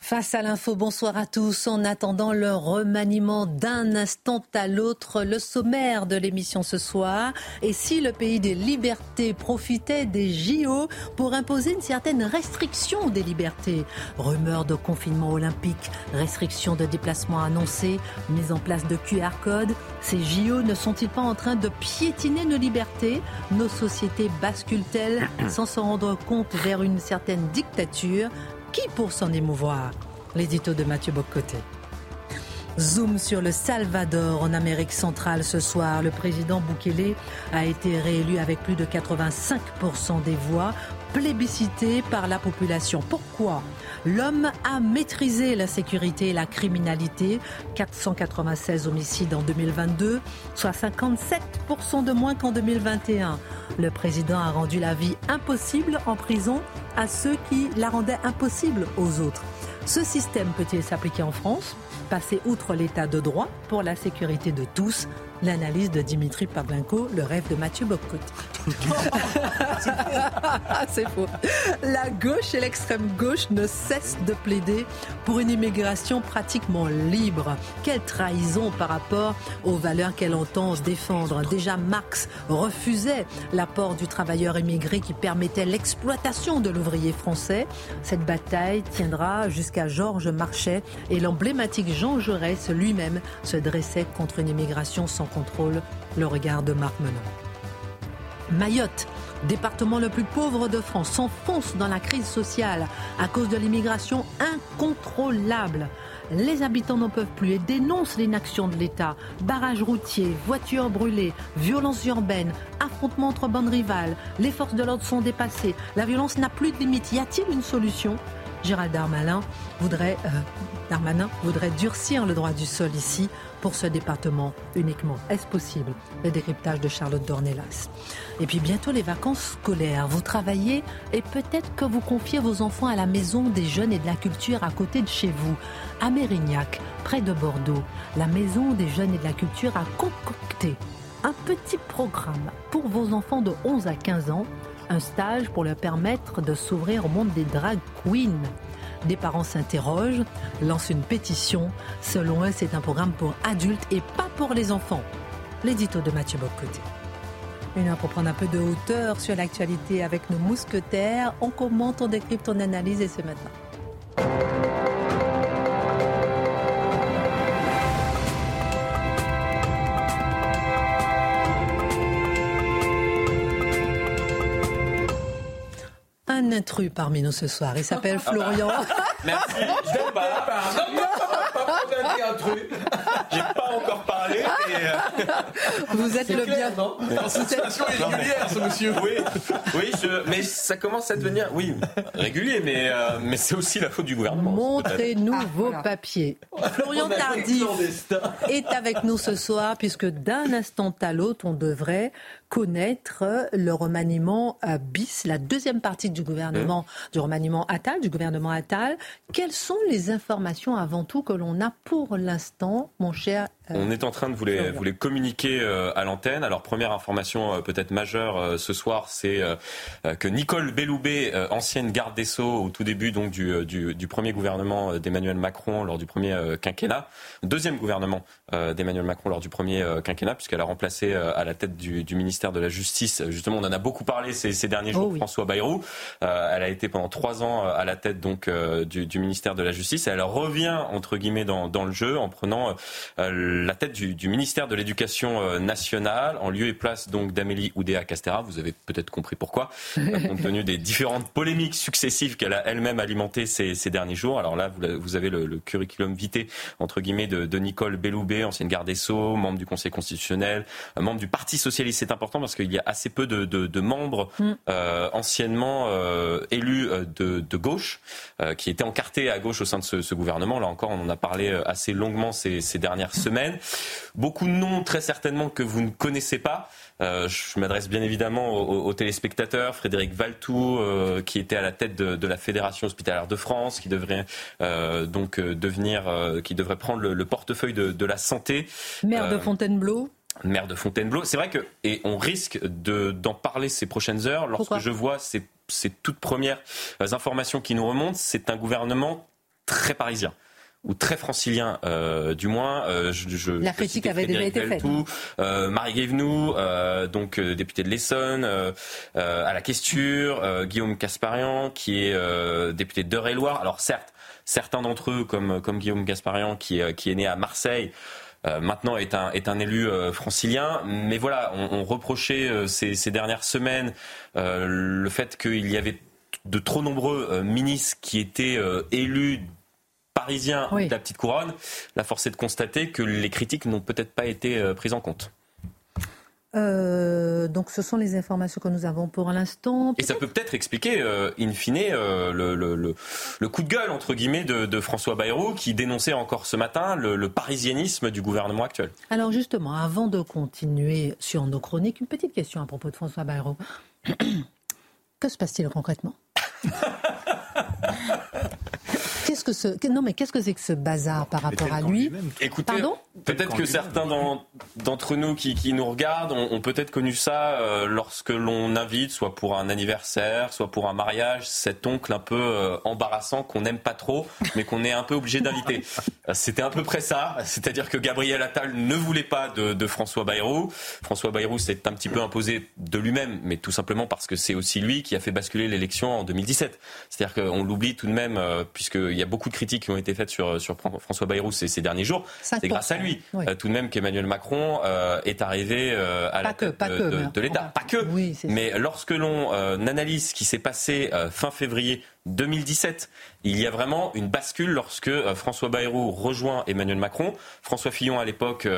Face à l'info, bonsoir à tous. En attendant le remaniement d'un instant à l'autre, le sommaire de l'émission ce soir. Et si le pays des libertés profitait des JO pour imposer une certaine restriction des libertés? Rumeurs de confinement olympique, restrictions de déplacement annoncées, mise en place de QR code. Ces JO ne sont-ils pas en train de piétiner nos libertés? Nos sociétés basculent-elles sans se rendre compte vers une certaine dictature? Qui pour s'en émouvoir? L'édito de Mathieu Bocoté. Zoom sur le Salvador en Amérique centrale ce soir. Le président Bukele a été réélu avec plus de 85% des voix plébiscité par la population. Pourquoi? L'homme a maîtrisé la sécurité et la criminalité. 496 homicides en 2022, soit 57% de moins qu'en 2021. Le président a rendu la vie impossible en prison à ceux qui la rendaient impossible aux autres. Ce système peut-il s'appliquer en France? Passer outre l'état de droit pour la sécurité de tous? L'analyse de Dimitri Pavlenko, le rêve de Mathieu Bobcott. C'est faux. La gauche et l'extrême gauche ne cessent de plaider pour une immigration pratiquement libre. Quelle trahison par rapport aux valeurs qu'elle entend défendre. Déjà, Marx refusait l'apport du travailleur immigré qui permettait l'exploitation de l'ouvrier français. Cette bataille tiendra jusqu'à Georges Marchais et l'emblématique Jean Jaurès lui-même se dressait contre une immigration sans contrôle le regard de Marc Menon. Mayotte, département le plus pauvre de France, s'enfonce dans la crise sociale à cause de l'immigration incontrôlable. Les habitants n'en peuvent plus et dénoncent l'inaction de l'État. Barrages routiers, voitures brûlées, violences urbaines, affrontements entre bandes rivales. Les forces de l'ordre sont dépassées. La violence n'a plus de limite. Y a-t-il une solution? Gérald Darmanin euh, Darmanin voudrait durcir le droit du sol ici pour ce département uniquement. Est-ce possible Le décryptage de Charlotte Dornelas? Et puis bientôt les vacances scolaires. Vous travaillez et peut-être que vous confiez vos enfants à la maison des jeunes et de la culture à côté de chez vous. À Mérignac, près de Bordeaux, la maison des jeunes et de la culture a concocté un petit programme pour vos enfants de 11 à 15 ans un stage pour leur permettre de s'ouvrir au monde des drag queens. Des parents s'interrogent, lancent une pétition. Selon eux, c'est un programme pour adultes et pas pour les enfants. L'édito de Mathieu Bocoté. Une heure pour prendre un peu de hauteur sur l'actualité avec nos mousquetaires. On commente, on décrypte, on analyse et c'est maintenant. Intrus parmi nous ce soir. Il s'appelle Florian. Merci. Je pas. J'ai pas encore parlé. Euh, Vous êtes le bien. C'est une situation irrégulière, ce monsieur. Oui, oui mais ça commence à devenir, oui, régulier, mais, euh, mais c'est aussi la faute du gouvernement. Montrez-nous ah, vos papiers. Florian Tardif est avec nous ce soir, puisque d'un instant à l'autre, on devrait connaître le remaniement bis, la deuxième partie du gouvernement, mmh. du remaniement Attal, du gouvernement Attal. Quelles sont les informations avant tout que l'on pour l'instant, mon cher on est en train de vous les, vous les communiquer euh, à l'antenne. Alors première information euh, peut-être majeure ce soir, c'est que Nicole Belloubet, ancienne garde des Sceaux au tout début donc du, du, du premier gouvernement d'Emmanuel Macron lors du premier quinquennat, deuxième gouvernement d'Emmanuel Macron lors du premier quinquennat, puisqu'elle a remplacé à la tête du, du, ministère de la Justice, justement on en a beaucoup parlé ces, ces derniers jours, oh François Bayrou. elle a été pendant trois ans à la tête donc du, ministère de la Justice. elle revient entre guillemets dans, dans le jeu en prenant la tête du, ministère de l'Éducation nationale, en lieu et place donc d'Amélie Oudéa-Castera. Vous avez peut-être compris pourquoi, compte tenu des différentes polémiques successives qu'elle a elle-même alimentées ces, derniers jours. Alors là, vous, avez le, curriculum vitae, entre guillemets, de, Nicole Belloubet, ancienne garde des Sceaux, membre du Conseil constitutionnel, membre du Parti socialiste. C'est important parce qu'il y a assez peu de, membres mm. anciennement élus de, gauche qui étaient encartés à gauche au sein de ce, gouvernement. Là encore, on en a parlé assez longuement ces, ces dernières semaines. Beaucoup de noms, très certainement, que vous ne connaissez pas. Euh, je m'adresse bien évidemment aux, téléspectateurs. Frédéric Valtou, euh, qui était à la tête de, la Fédération hospitalière de France, qui devrait euh, donc devenir, qui devrait prendre le, portefeuille de, la santé. Maire de Fontainebleau maire de Fontainebleau. C'est vrai que, et on risque d'en parler ces prochaines heures, lorsque je vois ces, ces, toutes premières informations qui nous remontent, c'est un gouvernement très parisien ou très francilien euh, du moins. Euh, je, la critique avait déjà été faite. Euh, Marie Guévenoux, euh, donc député de l'Essonne, à la questure, Guillaume Casparian, qui est député d'Eure-et-Loire. Alors certes, certains d'entre eux, comme, comme Guillaume Casparian, qui, qui est né à Marseille, maintenant est un, est un élu francilien. Mais voilà, on, on reprochait ces, ces, dernières semaines le fait qu'il y avait de trop nombreux ministres qui étaient élus parisien de la petite couronne, la force est de constater que les critiques n'ont peut-être pas été euh, prises en compte. Euh, donc ce sont les informations que nous avons pour l'instant. Et ça peut peut-être expliquer, euh, in fine, le, coup de gueule, entre guillemets, de, François Bayrou, qui dénonçait encore ce matin le, parisianisme du gouvernement actuel. Alors justement, avant de continuer sur nos chroniques, une petite question à propos de François Bayrou. que se passe-t-il concrètement? Qu'est-ce que ce non mais qu'est-ce que c'est que ce bazar par rapport à lui Écoutez, peut-être que certains d'entre nous qui, nous regardent ont, peut-être connu ça euh, lorsque l'on invite, soit pour un anniversaire, soit pour un mariage, cet oncle un peu euh, embarrassant qu'on n'aime pas trop, mais qu'on est un peu obligé d'inviter. Euh, c'était à peu près ça, c'est-à-dire que Gabriel Attal ne voulait pas de, François Bayrou. François Bayrou s'est un petit peu imposé de lui-même, mais tout simplement parce que c'est aussi lui qui a fait basculer l'élection en 2017. C'est-à-dire qu'on l'oublie tout de même, puisqu'il y a beaucoup de critiques qui ont été faites sur, sur François Bayrou ces, ces derniers jours. C'est grâce à lui, euh, tout de même, qu'Emmanuel Macron euh, est arrivé euh, à la tête de, l'État. Pas que. mais lorsque l'on analyse ce qui s'est passé fin février 2017. Il y a vraiment une bascule lorsque François Bayrou rejoint Emmanuel Macron. François Fillon, à l'époque,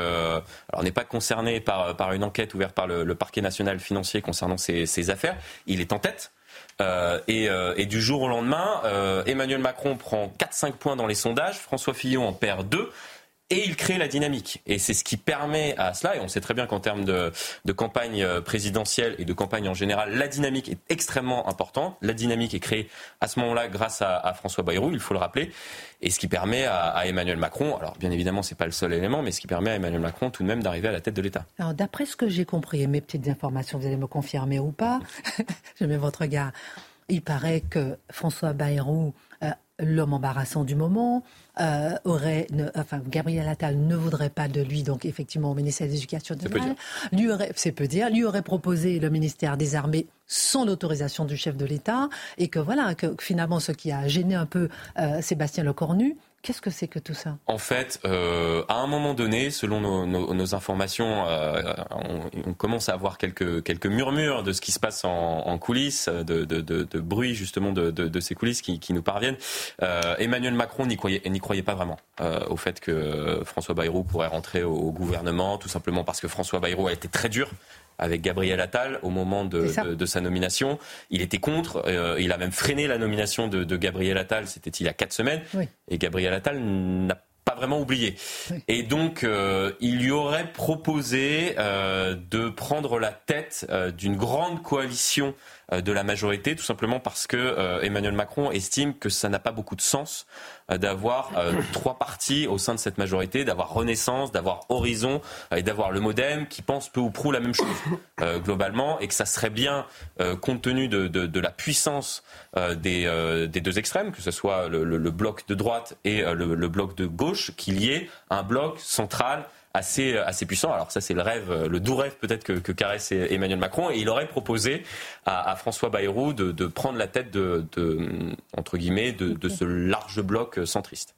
n'est pas concerné par, par une enquête ouverte par le, parquet national financier concernant ces, affaires. Il est en tête. Et, et, du jour au lendemain, Emmanuel Macron prend 4-5 points dans les sondages, François Fillon en perd 2 et il crée la dynamique. Et c'est ce qui permet à cela, et on sait très bien qu'en termes de, campagne euh, présidentielle et de campagne en général, la dynamique est extrêmement importante. La dynamique est créée à ce moment-là grâce à, François Bayrou, il faut le rappeler, et ce qui permet à, Emmanuel Macron, alors bien évidemment c'est pas le seul élément, mais ce qui permet à Emmanuel Macron tout de même d'arriver à la tête de l'État. Alors d'après ce que j'ai compris, et mes petites informations, vous allez me confirmer ou pas, je mets votre regard, il paraît que François Bayrou, l'homme embarrassant du moment, euh, aurait, enfin, Gabriel Attal ne voudrait pas de lui, donc effectivement au ministère de l'Éducation nationale, lui aurait, c'est peu dire, lui aurait proposé le ministère des Armées sans l'autorisation du chef de l'État, et que voilà, que, finalement, ce qui a gêné un peu euh, Sébastien Lecornu, Qu'est-ce que c'est que tout ça? En fait, euh, à un moment donné, selon nos, informations, euh, on, commence à avoir quelques, murmures de ce qui se passe en, coulisses, de, de, bruit justement de, ces coulisses qui, nous parviennent. Euh, Emmanuel Macron n'y croyait pas vraiment au fait que François Bayrou pourrait rentrer au, gouvernement, tout simplement parce que François Bayrou a été très dur avec Gabriel Attal au moment de, sa nomination. Il était contre, euh, il a même freiné la nomination de, Gabriel Attal, c'était il y a quatre semaines. Et Gabriel Attal n'a pas vraiment oublié. Et donc, euh, il lui aurait proposé euh, de prendre la tête d'une grande coalition de la majorité, tout simplement parce que Emmanuel Macron estime que ça n'a pas beaucoup de sens d'avoir trois partis au sein de cette majorité, d'avoir Renaissance, d'avoir Horizon et d'avoir le MoDem qui pensent peu ou prou la même chose globalement et que ça serait bien, compte tenu de, la puissance des, deux extrêmes, que ce soit le, bloc de droite et le bloc de gauche, qu'il y ait un bloc central assez, assez puissant. Alors ça, c'est le rêve, le doux rêve peut-être que, que, caresse Emmanuel Macron. Et il aurait proposé à, François Bayrou de, prendre la tête de, entre guillemets, de, ce large bloc centriste.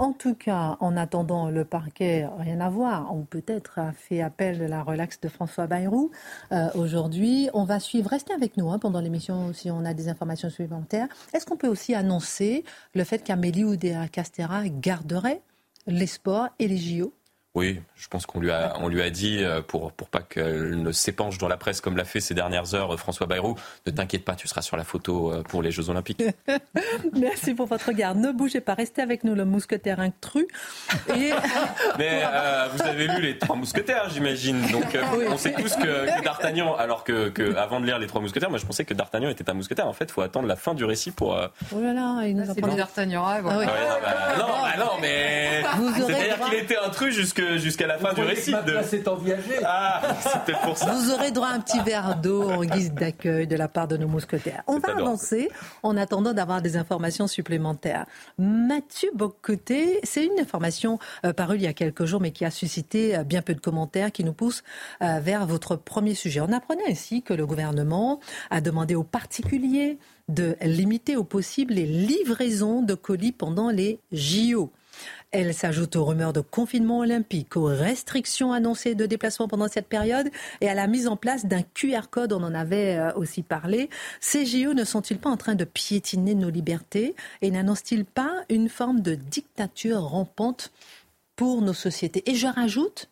En tout cas, en attendant le parquet, rien à voir, ou peut-être a fait appel de la relaxe de François Bayrou. Euh, aujourd'hui, on va suivre, restez avec nous hein, pendant l'émission si on a des informations supplémentaires. Est-ce qu'on peut aussi annoncer le fait qu'Amélie Oudéa-Castera garderait les sports et les JO? Oui, je pense qu'on lui a, on lui a dit, euh, pour, pour pas qu'elle ne s'épanche dans la presse comme l'a fait ces dernières heures François Bayrou, ne t'inquiète pas, tu seras sur la photo euh, pour les Jeux Olympiques. Merci pour votre regard. Ne bougez pas, restez avec nous, le mousquetaire intrus. Et... Mais euh, vous avez lu les Trois Mousquetaires, j'imagine. Donc on sait tous que, D'Artagnan, alors que, que, avant de lire les Trois Mousquetaires, moi je pensais que D'Artagnan était un mousquetaire. En fait, il faut attendre la fin du récit pour. Oh là là, il nous a D'Artagnan. Ah, non, bah, non, mais c'est-à-dire qu'il était intrus jusque jusqu'à la fin du récit. Ma place est Ah, c'était pour ça. Vous aurez droit à un petit verre d'eau en guise d'accueil de la part de nos mousquetaires. On va avancer en attendant d'avoir des informations supplémentaires. Mathieu Bocoté, c'est une information euh, parue il y a quelques jours, mais qui a suscité euh, bien peu de commentaires, qui nous pousse euh, vers votre premier sujet. On apprenait ainsi que le gouvernement a demandé aux particuliers de limiter au possible les livraisons de colis pendant les JO. Elle s'ajoute aux rumeurs de confinement olympique, aux restrictions annoncées de déplacement pendant cette période et à la mise en place d'un QR code, on en avait euh, aussi parlé. Ces JO ne sont-ils pas en train de piétiner nos libertés et n'annoncent-ils pas une forme de dictature rampante pour nos sociétés? Et je rajoute,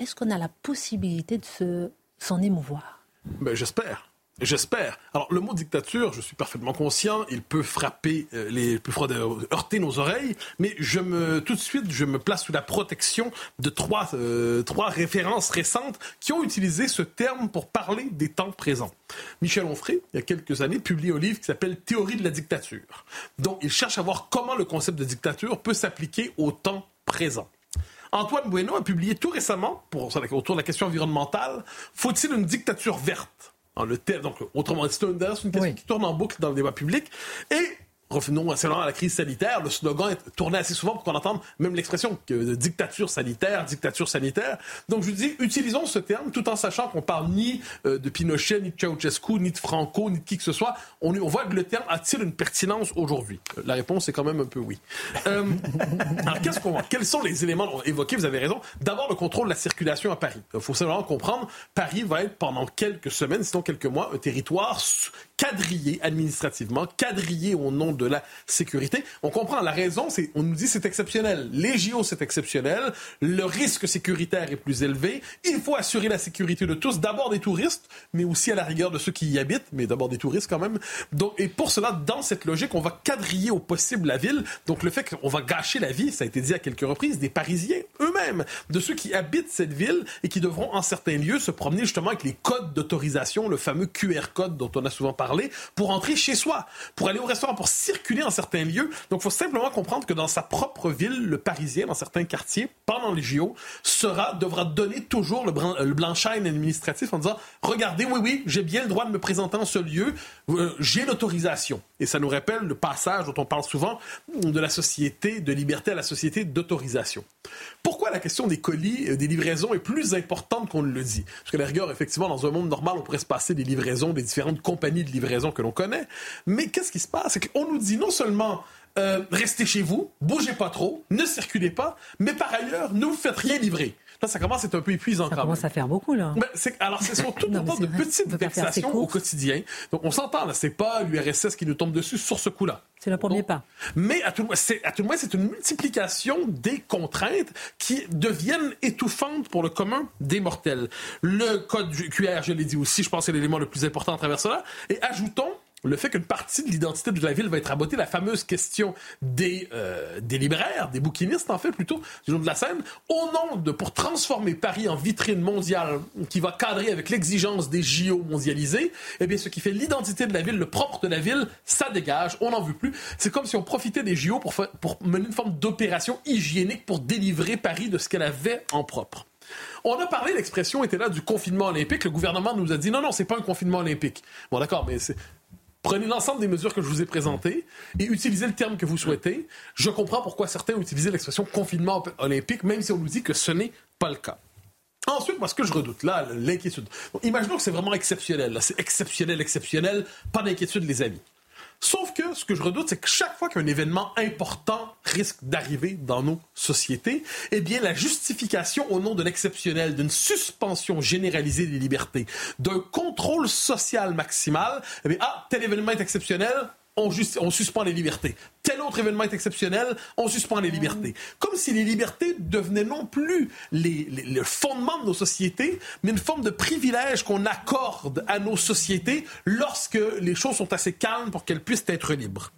est-ce qu'on a la possibilité de s'en émouvoir? Ben, J'espère. J'espère. Alors, le mot dictature, je suis parfaitement conscient, il peut frapper euh, les plus froids, heurter nos oreilles, mais je me, tout de suite, je me place sous la protection de trois, euh, trois références récentes qui ont utilisé ce terme pour parler des temps présents. Michel Onfray, il y a quelques années, publie un livre qui s'appelle Théorie de la dictature. Donc, il cherche à voir comment le concept de dictature peut s'appliquer au temps présent. Antoine Bueno a publié tout récemment, pour, autour de la question environnementale, Faut-il une dictature verte? Le donc, autrement dit, c'est une, question qui tourne en boucle dans le débat public. Et revenons à la crise sanitaire, le slogan est tourné assez souvent pour qu'on entende même l'expression de dictature sanitaire, dictature sanitaire. Donc je dis, utilisons ce terme tout en sachant qu'on parle ni euh, de Pinochet, ni de Ceausescu, ni de Franco, ni de qui que ce soit. On, voit que le terme a-t-il une pertinence aujourd'hui La réponse est quand même un peu oui. Euh, alors qu'est-ce qu'on voit? Quels sont les éléments évoqués? Vous avez raison. D'abord le contrôle de la circulation à Paris. Il faut simplement comprendre, Paris va être pendant quelques semaines, sinon quelques mois, un territoire quadrillé administrativement, quadrillé au nom de la sécurité. On comprend la raison, c'est on nous dit c'est exceptionnel. Les JO c'est exceptionnel, le risque sécuritaire est plus élevé. Il faut assurer la sécurité de tous, d'abord des touristes, mais aussi à la rigueur de ceux qui y habitent, mais d'abord des touristes quand même. Donc et pour cela, dans cette logique, on va quadriller au possible la ville. Donc le fait qu'on va gâcher la vie, ça a été dit à quelques reprises, des Parisiens eux-mêmes, de ceux qui habitent cette ville et qui devront en certains lieux se promener justement avec les codes d'autorisation, le fameux QR code dont on a souvent parlé pour entrer chez soi, pour aller au restaurant, pour circuler en certains lieux. Donc, il faut simplement comprendre que dans sa propre ville, le Parisien, dans certains quartiers, pendant les JO, sera, devra donner toujours le, le blanchine administratif en disant, regardez, oui, oui, j'ai bien le droit de me présenter en ce lieu, euh, j'ai l'autorisation. Et ça nous rappelle le passage dont on parle souvent de la société de liberté à la société d'autorisation. Pourquoi la question des colis, euh, des livraisons est plus importante qu'on ne le dit? Parce que la rigueur, effectivement, dans un monde normal, on pourrait se passer des livraisons des différentes compagnies de livraison que l'on connaît. Mais qu'est-ce qui se passe? C'est qu'on nous dit non seulement euh, restez chez vous, bougez pas trop, ne circulez pas, mais par ailleurs, ne vous faites rien livrer. Là, ça commence à être un peu épuisant ça commence à faire beaucoup, là. Ben, alors, c'est surtout non, de petites vexations au quotidien. Donc, on s'entend, là. C'est pas l'URSS qui nous tombe dessus sur ce coup-là. C'est le premier pas. Mais à tout, à tout le moins, c'est une multiplication des contraintes qui deviennent étouffantes pour le commun des mortels. Le code QR, je l'ai dit aussi, je pense que c'est l'élément le plus important à travers cela. Et ajoutons le fait qu'une partie de l'identité de la ville va être abotée, la fameuse question des, euh, des libraires, des bouquinistes en fait plutôt, du nom de la scène, au nom de, pour transformer Paris en vitrine mondiale qui va cadrer avec l'exigence des JO mondialisés, eh bien ce qui fait l'identité de la ville, le propre de la ville, ça dégage, on n'en veut plus. C'est comme si on profitait des JO pour, pour mener une forme d'opération hygiénique pour délivrer Paris de ce qu'elle avait en propre. On a parlé, l'expression était là, du confinement olympique. Le gouvernement nous a dit non, non, c'est pas un confinement olympique. Bon, d'accord, mais c'est Prenez l'ensemble des mesures que je vous ai présentées et utilisez le terme que vous souhaitez. Je comprends pourquoi certains ont utilisé l'expression confinement olympique, même si on nous dit que ce n'est pas le cas. Ensuite, moi, ce que je redoute, là, l'inquiétude. imaginons que c'est vraiment exceptionnel. C'est exceptionnel, exceptionnel. Pas d'inquiétude, les amis. Sauf que ce que je redoute, c'est que chaque fois qu'un événement important risque d'arriver dans nos sociétés, eh bien, la justification au nom de l'exceptionnel, d'une suspension généralisée des libertés, d'un contrôle social maximal, eh bien, ah, tel événement est exceptionnel, on, on, suspend les libertés tel autre événement est exceptionnel, on suspend les libertés. Comme si les libertés devenaient non plus les, le fondement de nos sociétés, mais une forme de privilège qu'on accorde à nos sociétés lorsque les choses sont assez calmes pour qu'elles puissent être libres.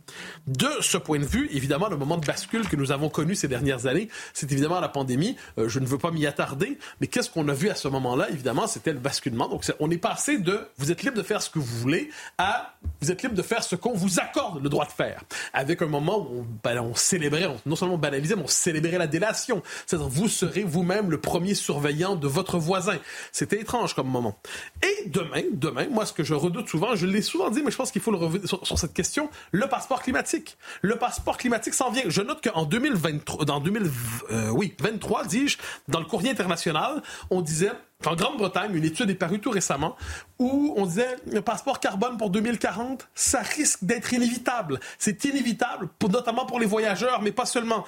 De ce point de vue, évidemment, le moment de bascule que nous avons connu ces dernières années, c'est évidemment la pandémie. Euh, je ne veux pas m'y attarder, mais qu'est-ce qu'on a vu à ce moment-là? Évidemment, c'était le basculement. Donc, on est passé de vous êtes libre de faire ce que vous voulez à vous êtes libre de faire ce qu'on vous accorde le droit de faire. Avec un moment où on, célébrait, non seulement on banalisait, mais on célébrait la délation. C'est-à-dire, vous serez vous-même le premier surveillant de votre voisin. C'était étrange comme moment. Et demain, demain, moi, ce que je redoute souvent, je l'ai souvent dit, mais je pense qu'il faut le revenir sur, cette question, le passeport climatique. Le passeport climatique s'en vient. Je note qu'en 2023, dans 2023, oui, 23, dis-je, dans le courrier international, on disait en Grande-Bretagne, une étude est parue tout récemment où on disait le passeport carbone pour 2040, ça risque d'être inévitable. C'est inévitable, notamment pour les voyageurs, mais pas seulement.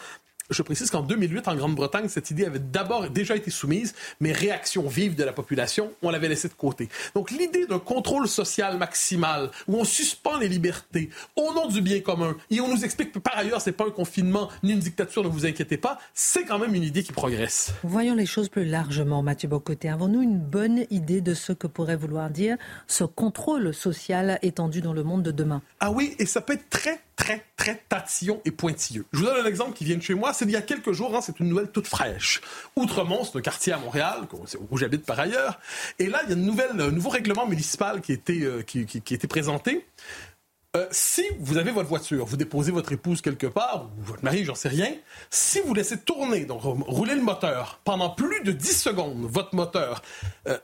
Je précise qu'en 2008, en Grande-Bretagne, cette idée avait d'abord déjà été soumise, mais réaction vive de la population, on l'avait laissée de côté. Donc l'idée d'un contrôle social maximal, où on suspend les libertés au nom du bien commun, et on nous explique que par ailleurs, c'est pas un confinement ni une dictature, ne vous inquiétez pas, c'est quand même une idée qui progresse. Voyons les choses plus largement, Mathieu Bocoté. Avons-nous une bonne idée de ce que pourrait vouloir dire ce contrôle social étendu dans le monde de demain? Ah oui, et ça peut être très très, très tatillon et pointilleux. Je vous donne un exemple qui vient de chez moi. C'est il y a quelques jours, hein, c'est une nouvelle toute fraîche. Outremont, c'est un quartier à Montréal, où j'habite par ailleurs. Et là, il y a une nouvelle, un nouveau règlement municipal qui a été, euh, qui, qui, présenté. Euh, si vous avez votre voiture, vous déposez votre épouse quelque part, ou votre mari, j'en sais rien, si vous laissez tourner, donc rouler le moteur, pendant plus de 10 secondes, votre moteur, euh,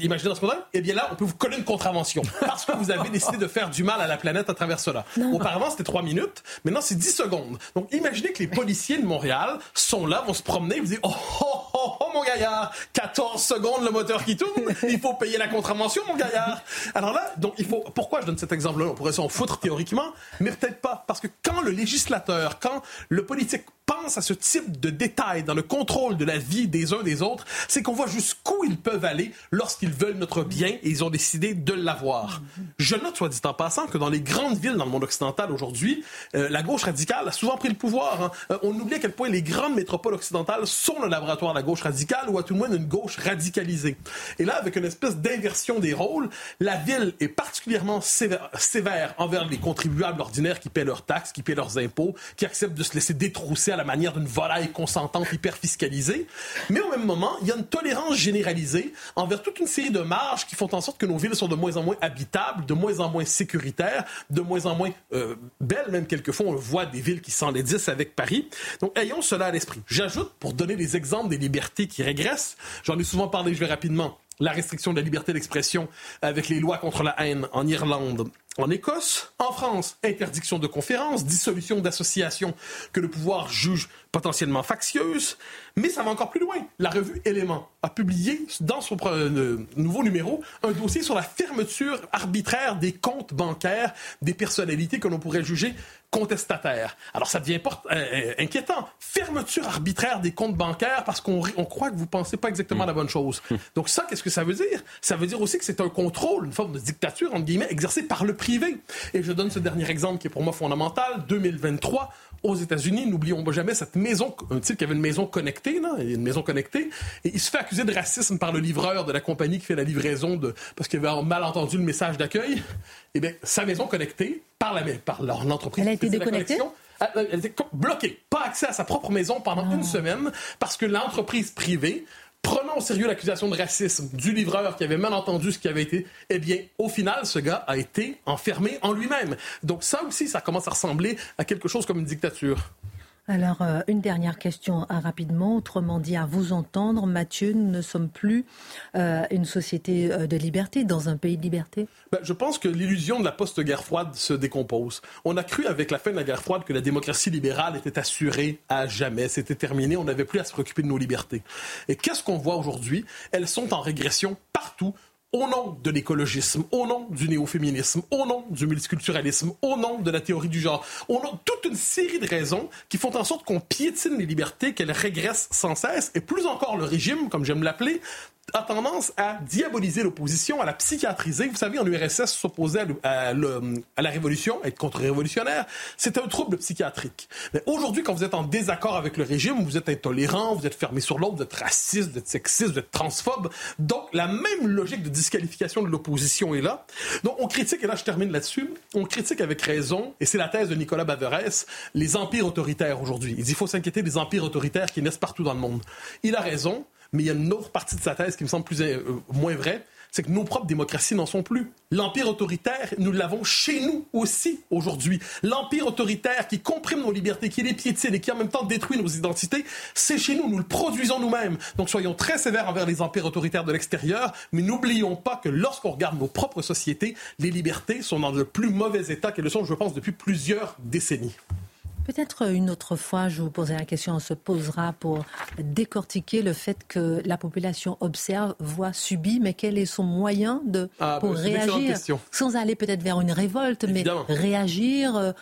Imaginez dans ce moment eh bien là, on peut vous coller une contravention parce que vous avez décidé de faire du mal à la planète à travers cela. Auparavant, c'était trois minutes. Maintenant, c'est 10 secondes. Donc, imaginez que les policiers de Montréal sont là, vont se promener, vous dire oh, oh, oh, oh, mon gaillard, 14 secondes le moteur qui tourne, il faut payer la contravention, mon gaillard. Alors là, donc, il faut. Pourquoi je donne cet exemple-là? On pourrait s'en foutre théoriquement, mais peut-être pas. Parce que quand le législateur, quand le politique pense à ce type de détails dans le contrôle de la vie des uns des autres, c'est qu'on voit jusqu'où ils peuvent aller lorsqu'ils veulent notre bien et ils ont décidé de l'avoir. Je note, soit dit en passant, que dans les grandes villes dans le monde occidental aujourd'hui, euh, la gauche radicale a souvent pris le pouvoir. Hein. Euh, on oublie à quel point les grandes métropoles occidentales sont le laboratoire de gauche radicale ou à tout le moins une gauche radicalisée. Et là, avec une espèce d'inversion des rôles, la ville est particulièrement sévère, envers les contribuables ordinaires qui paient leurs taxes, qui paient leurs impôts, qui acceptent de se laisser détrousser à la manière d'une volaille consentante hyper fiscalisée. Mais au même moment, il y a une tolérance généralisée envers toute une série de marges qui font en sorte que nos villes sont de moins en moins habitables, de moins en moins sécuritaires, de moins en moins euh, belles. Même quelquefois, on voit des villes qui s'enlaidissent avec Paris. Donc, ayons cela à l'esprit. J'ajoute, pour donner des exemples des libertés qui régressent, j'en ai souvent parlé, je vais rapidement, la restriction de la liberté d'expression avec les lois contre la haine en Irlande, en Écosse, en France, interdiction de conférences, dissolution d'associations que le pouvoir juge potentiellement factieuses, mais ça va encore plus loin. La revue Éléments a publié dans son euh, nouveau numéro un dossier sur la fermeture arbitraire des comptes bancaires des personnalités que l'on pourrait juger contestataires. Alors ça devient euh, euh, inquiétant. Fermeture arbitraire des comptes bancaires parce qu'on on croit que vous pensez pas exactement la bonne chose. Donc ça, qu'est-ce que ça veut dire? Ça veut dire aussi que c'est un contrôle, une forme de dictature entre guillemets exercée par le privé. Et je donne ce dernier exemple qui est pour moi fondamental. 2023, aux États-Unis, n'oublions jamais cette maison, un type qui avait une maison connectée, là, une maison connectée, et il se fait accuser de racisme par le livreur de la compagnie qui fait la livraison de, parce qu'il avait mal entendu le message d'accueil. Eh bien, sa maison connectée, par la, par l'entreprise. Elle a été déconnectée? Elle était bloquée, pas accès à sa propre maison pendant une ah. semaine parce que l'entreprise privée prenant au sérieux l'accusation de racisme du livreur qui avait mal entendu ce qui avait été, eh bien, au final, ce gars a été enfermé en lui-même. Donc ça aussi, ça commence à ressembler à quelque chose comme une dictature. Alors, euh, une dernière question euh, rapidement. Autrement dit, à vous entendre, Mathieu, nous ne sommes plus euh, une société de liberté, dans un pays de liberté ben, Je pense que l'illusion de la post-guerre froide se décompose. On a cru avec la fin de la guerre froide que la démocratie libérale était assurée à jamais. C'était terminé. On n'avait plus à se préoccuper de nos libertés. Et qu'est-ce qu'on voit aujourd'hui? Elles sont en régression partout au nom de l'écologisme, au nom du néo-féminisme, au nom du multiculturalisme, au nom de la théorie du genre, au nom de toute une série de raisons qui font en sorte qu'on piétine les libertés, qu'elles régressent sans cesse, et plus encore le régime, comme j'aime l'appeler, a tendance à diaboliser l'opposition, à la psychiatriser. Vous savez, en URSS, s'opposer à, la révolution, être contre-révolutionnaire, c'est un trouble psychiatrique. Mais aujourd'hui, quand vous êtes en désaccord avec le régime, vous êtes intolérant, vous êtes fermé sur l'autre, vous êtes raciste, vous êtes sexiste, vous êtes transphobe. Donc, la même logique de disqualification de l'opposition est là. Donc, on critique, et là, je termine là-dessus, on critique avec raison, et c'est la thèse de Nicolas Baverès, les empires autoritaires aujourd'hui. Il dit qu'il faut s'inquiéter des empires autoritaires qui naissent partout dans le monde. Il a raison. Mais il y a une autre partie de sa thèse qui me semble plus, euh, moins vraie, c'est que nos propres démocraties n'en sont plus. L'empire autoritaire, nous l'avons chez nous aussi aujourd'hui. L'empire autoritaire qui comprime nos libertés, qui les piétine et qui en même temps détruit nos identités, c'est chez nous, nous le produisons nous-mêmes. Donc soyons très sévères envers les empires autoritaires de l'extérieur, mais n'oublions pas que lorsqu'on regarde nos propres sociétés, les libertés sont dans le plus mauvais état qu'elles sont, je pense, depuis plusieurs décennies. Peut-être une autre fois, je vous poserai la question, on se posera pour décortiquer le fait que la population observe, voit, subit, mais quel est son moyen de, ah, pour bah, réagir Sans aller peut-être vers une révolte, mais réagir, euh,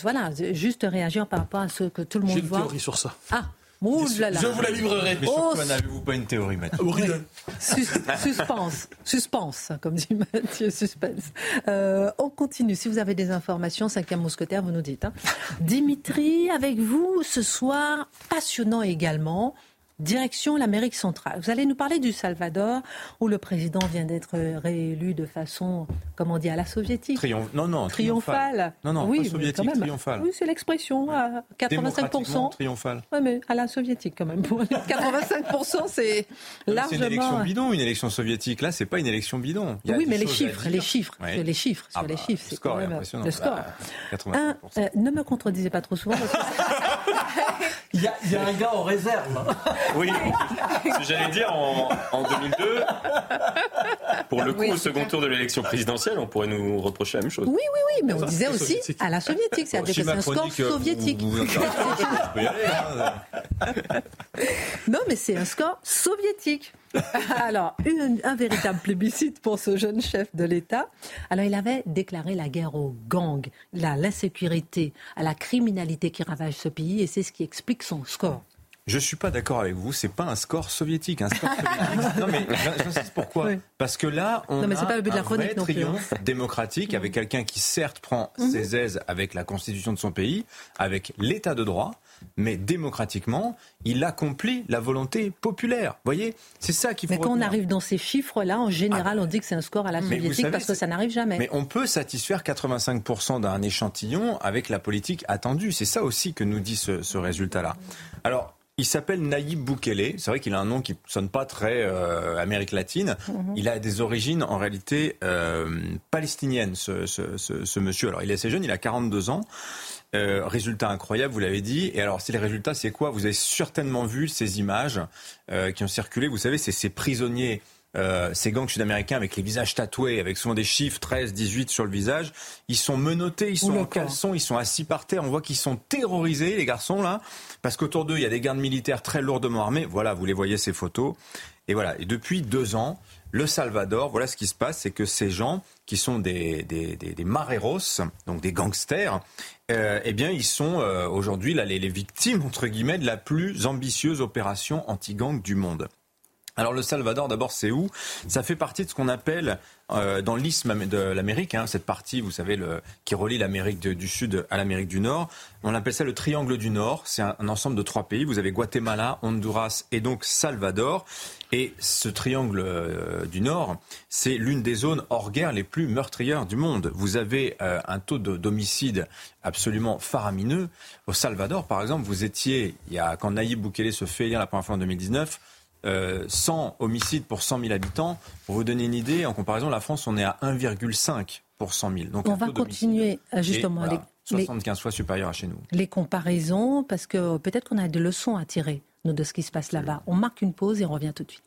voilà, juste réagir par rapport à ce que tout le monde voit. J'ai une théorie sur ça. Ah je vous la livrerai. Mais oh, n'avez-vous pas une théorie, Mathieu Suspense, suspense, comme dit Mathieu, suspense. Euh, on continue. Si vous avez des informations, cinquième mousquetaire, vous nous dites. Hein. Dimitri, avec vous ce soir, passionnant également. Direction l'Amérique centrale. Vous allez nous parler du Salvador, où le président vient d'être réélu de façon, comment on dit, à la soviétique. non, non, triomphale. Non, non, oui, pas soviétique, quand même. triomphale. Oui, c'est l'expression, à 85%. triomphale. Oui, mais à la soviétique quand même. 85%, c'est largement... C'est une élection bidon, une élection soviétique. Là, c'est pas une élection bidon. oui, mais les chiffres, les chiffres, les chiffres, sur les chiffres, c'est quand même... Impressionnant. Le score. Bah, euh, ne me contredisez pas trop souvent. il, y a, il y a un gars en réserve. Oui, j'allais dire en, 2002, pour le coup, au second tour de l'élection présidentielle, on pourrait nous reprocher la même chose. Oui, oui, oui, mais on disait aussi à la soviétique, c'est-à-dire un score soviétique. non, mais c'est un score soviétique. Alors, un véritable plébiscite pour ce jeune chef de l'État. Alors, il avait déclaré la guerre aux gangs, à l'insécurité, à la criminalité qui ravage ce pays, et c'est ce qui explique son score. Je suis pas d'accord avec vous. C'est pas un score soviétique. Un score soviétique. non mais j'insiste pourquoi Parce que là, on a pas un vrai triomphe démocratique avec quelqu'un qui certes prend mhm. ses aises avec la constitution de son pays, avec l'état de droit, mais démocratiquement, il accomplit la volonté populaire. Vous voyez, c'est ça qu'il faut. Mais quand on arrive dans ces chiffres-là, en général, ah. on dit que c'est un score à la soviétique parce que ça n'arrive jamais. Mais on peut satisfaire 85% d'un échantillon avec la politique attendue. C'est ça aussi que nous dit ce, ce résultat-là. Alors, il s'appelle Naïb Boukele. C'est vrai qu'il a un nom qui sonne pas très euh, Amérique latine. Mhm. Il a des origines en réalité euh, palestiniennes, ce, ce, ce, ce, monsieur. Alors il est assez jeune, il a 42 ans. Euh, résultat incroyable, vous l'avez dit. Et alors, si les résultats, c'est quoi? Vous avez certainement vu ces images euh, qui ont circulé. Vous savez, c'est ces prisonniers euh, ces gangs sud-américains avec les visages tatoués, avec souvent des chiffres 13, 18 sur le visage, ils sont menottés, ils sont en caleçon, ils sont assis par terre. On voit qu'ils sont terrorisés, les garçons là, parce qu'autour d'eux, il y a des gardes militaires très lourdement armés. Voilà, vous les voyez ces photos. Et voilà. Et depuis deux ans, le Salvador, voilà ce qui se passe, c'est que ces gens qui sont des, des, des, des mareros, donc des gangsters, euh, eh bien, ils sont euh, aujourd'hui les, les victimes, entre guillemets, de la plus ambitieuse opération anti-gang du monde. Alors le Salvador, d'abord, c'est où? Ça fait partie de ce qu'on appelle euh, dans l'isthme de l'Amérique, hein, cette partie, vous savez, le, qui relie l'Amérique du Sud à l'Amérique du Nord. On appelle ça le triangle du Nord. C'est un, ensemble de trois pays. Vous avez Guatemala, Honduras et donc Salvador. Et ce triangle euh, du Nord, c'est l'une des zones hors guerre les plus meurtrières du monde. Vous avez euh, un taux d'homicide absolument faramineux. Au Salvador, par exemple, vous étiez, il y a, quand Nayib Bukele se fait élire la première fois en 2019, 100 euh, homicides pour 100 000 habitants. Pour vous donner une idée, en comparaison, la France, on est à 1,5 pour 100 000. Donc on va continuer euh, justement. les, 75 fois supérieur à chez nous. Les comparaisons, parce que peut-être qu'on a des leçons à tirer de ce qui se passe là-bas. On marque une pause et on revient tout de suite.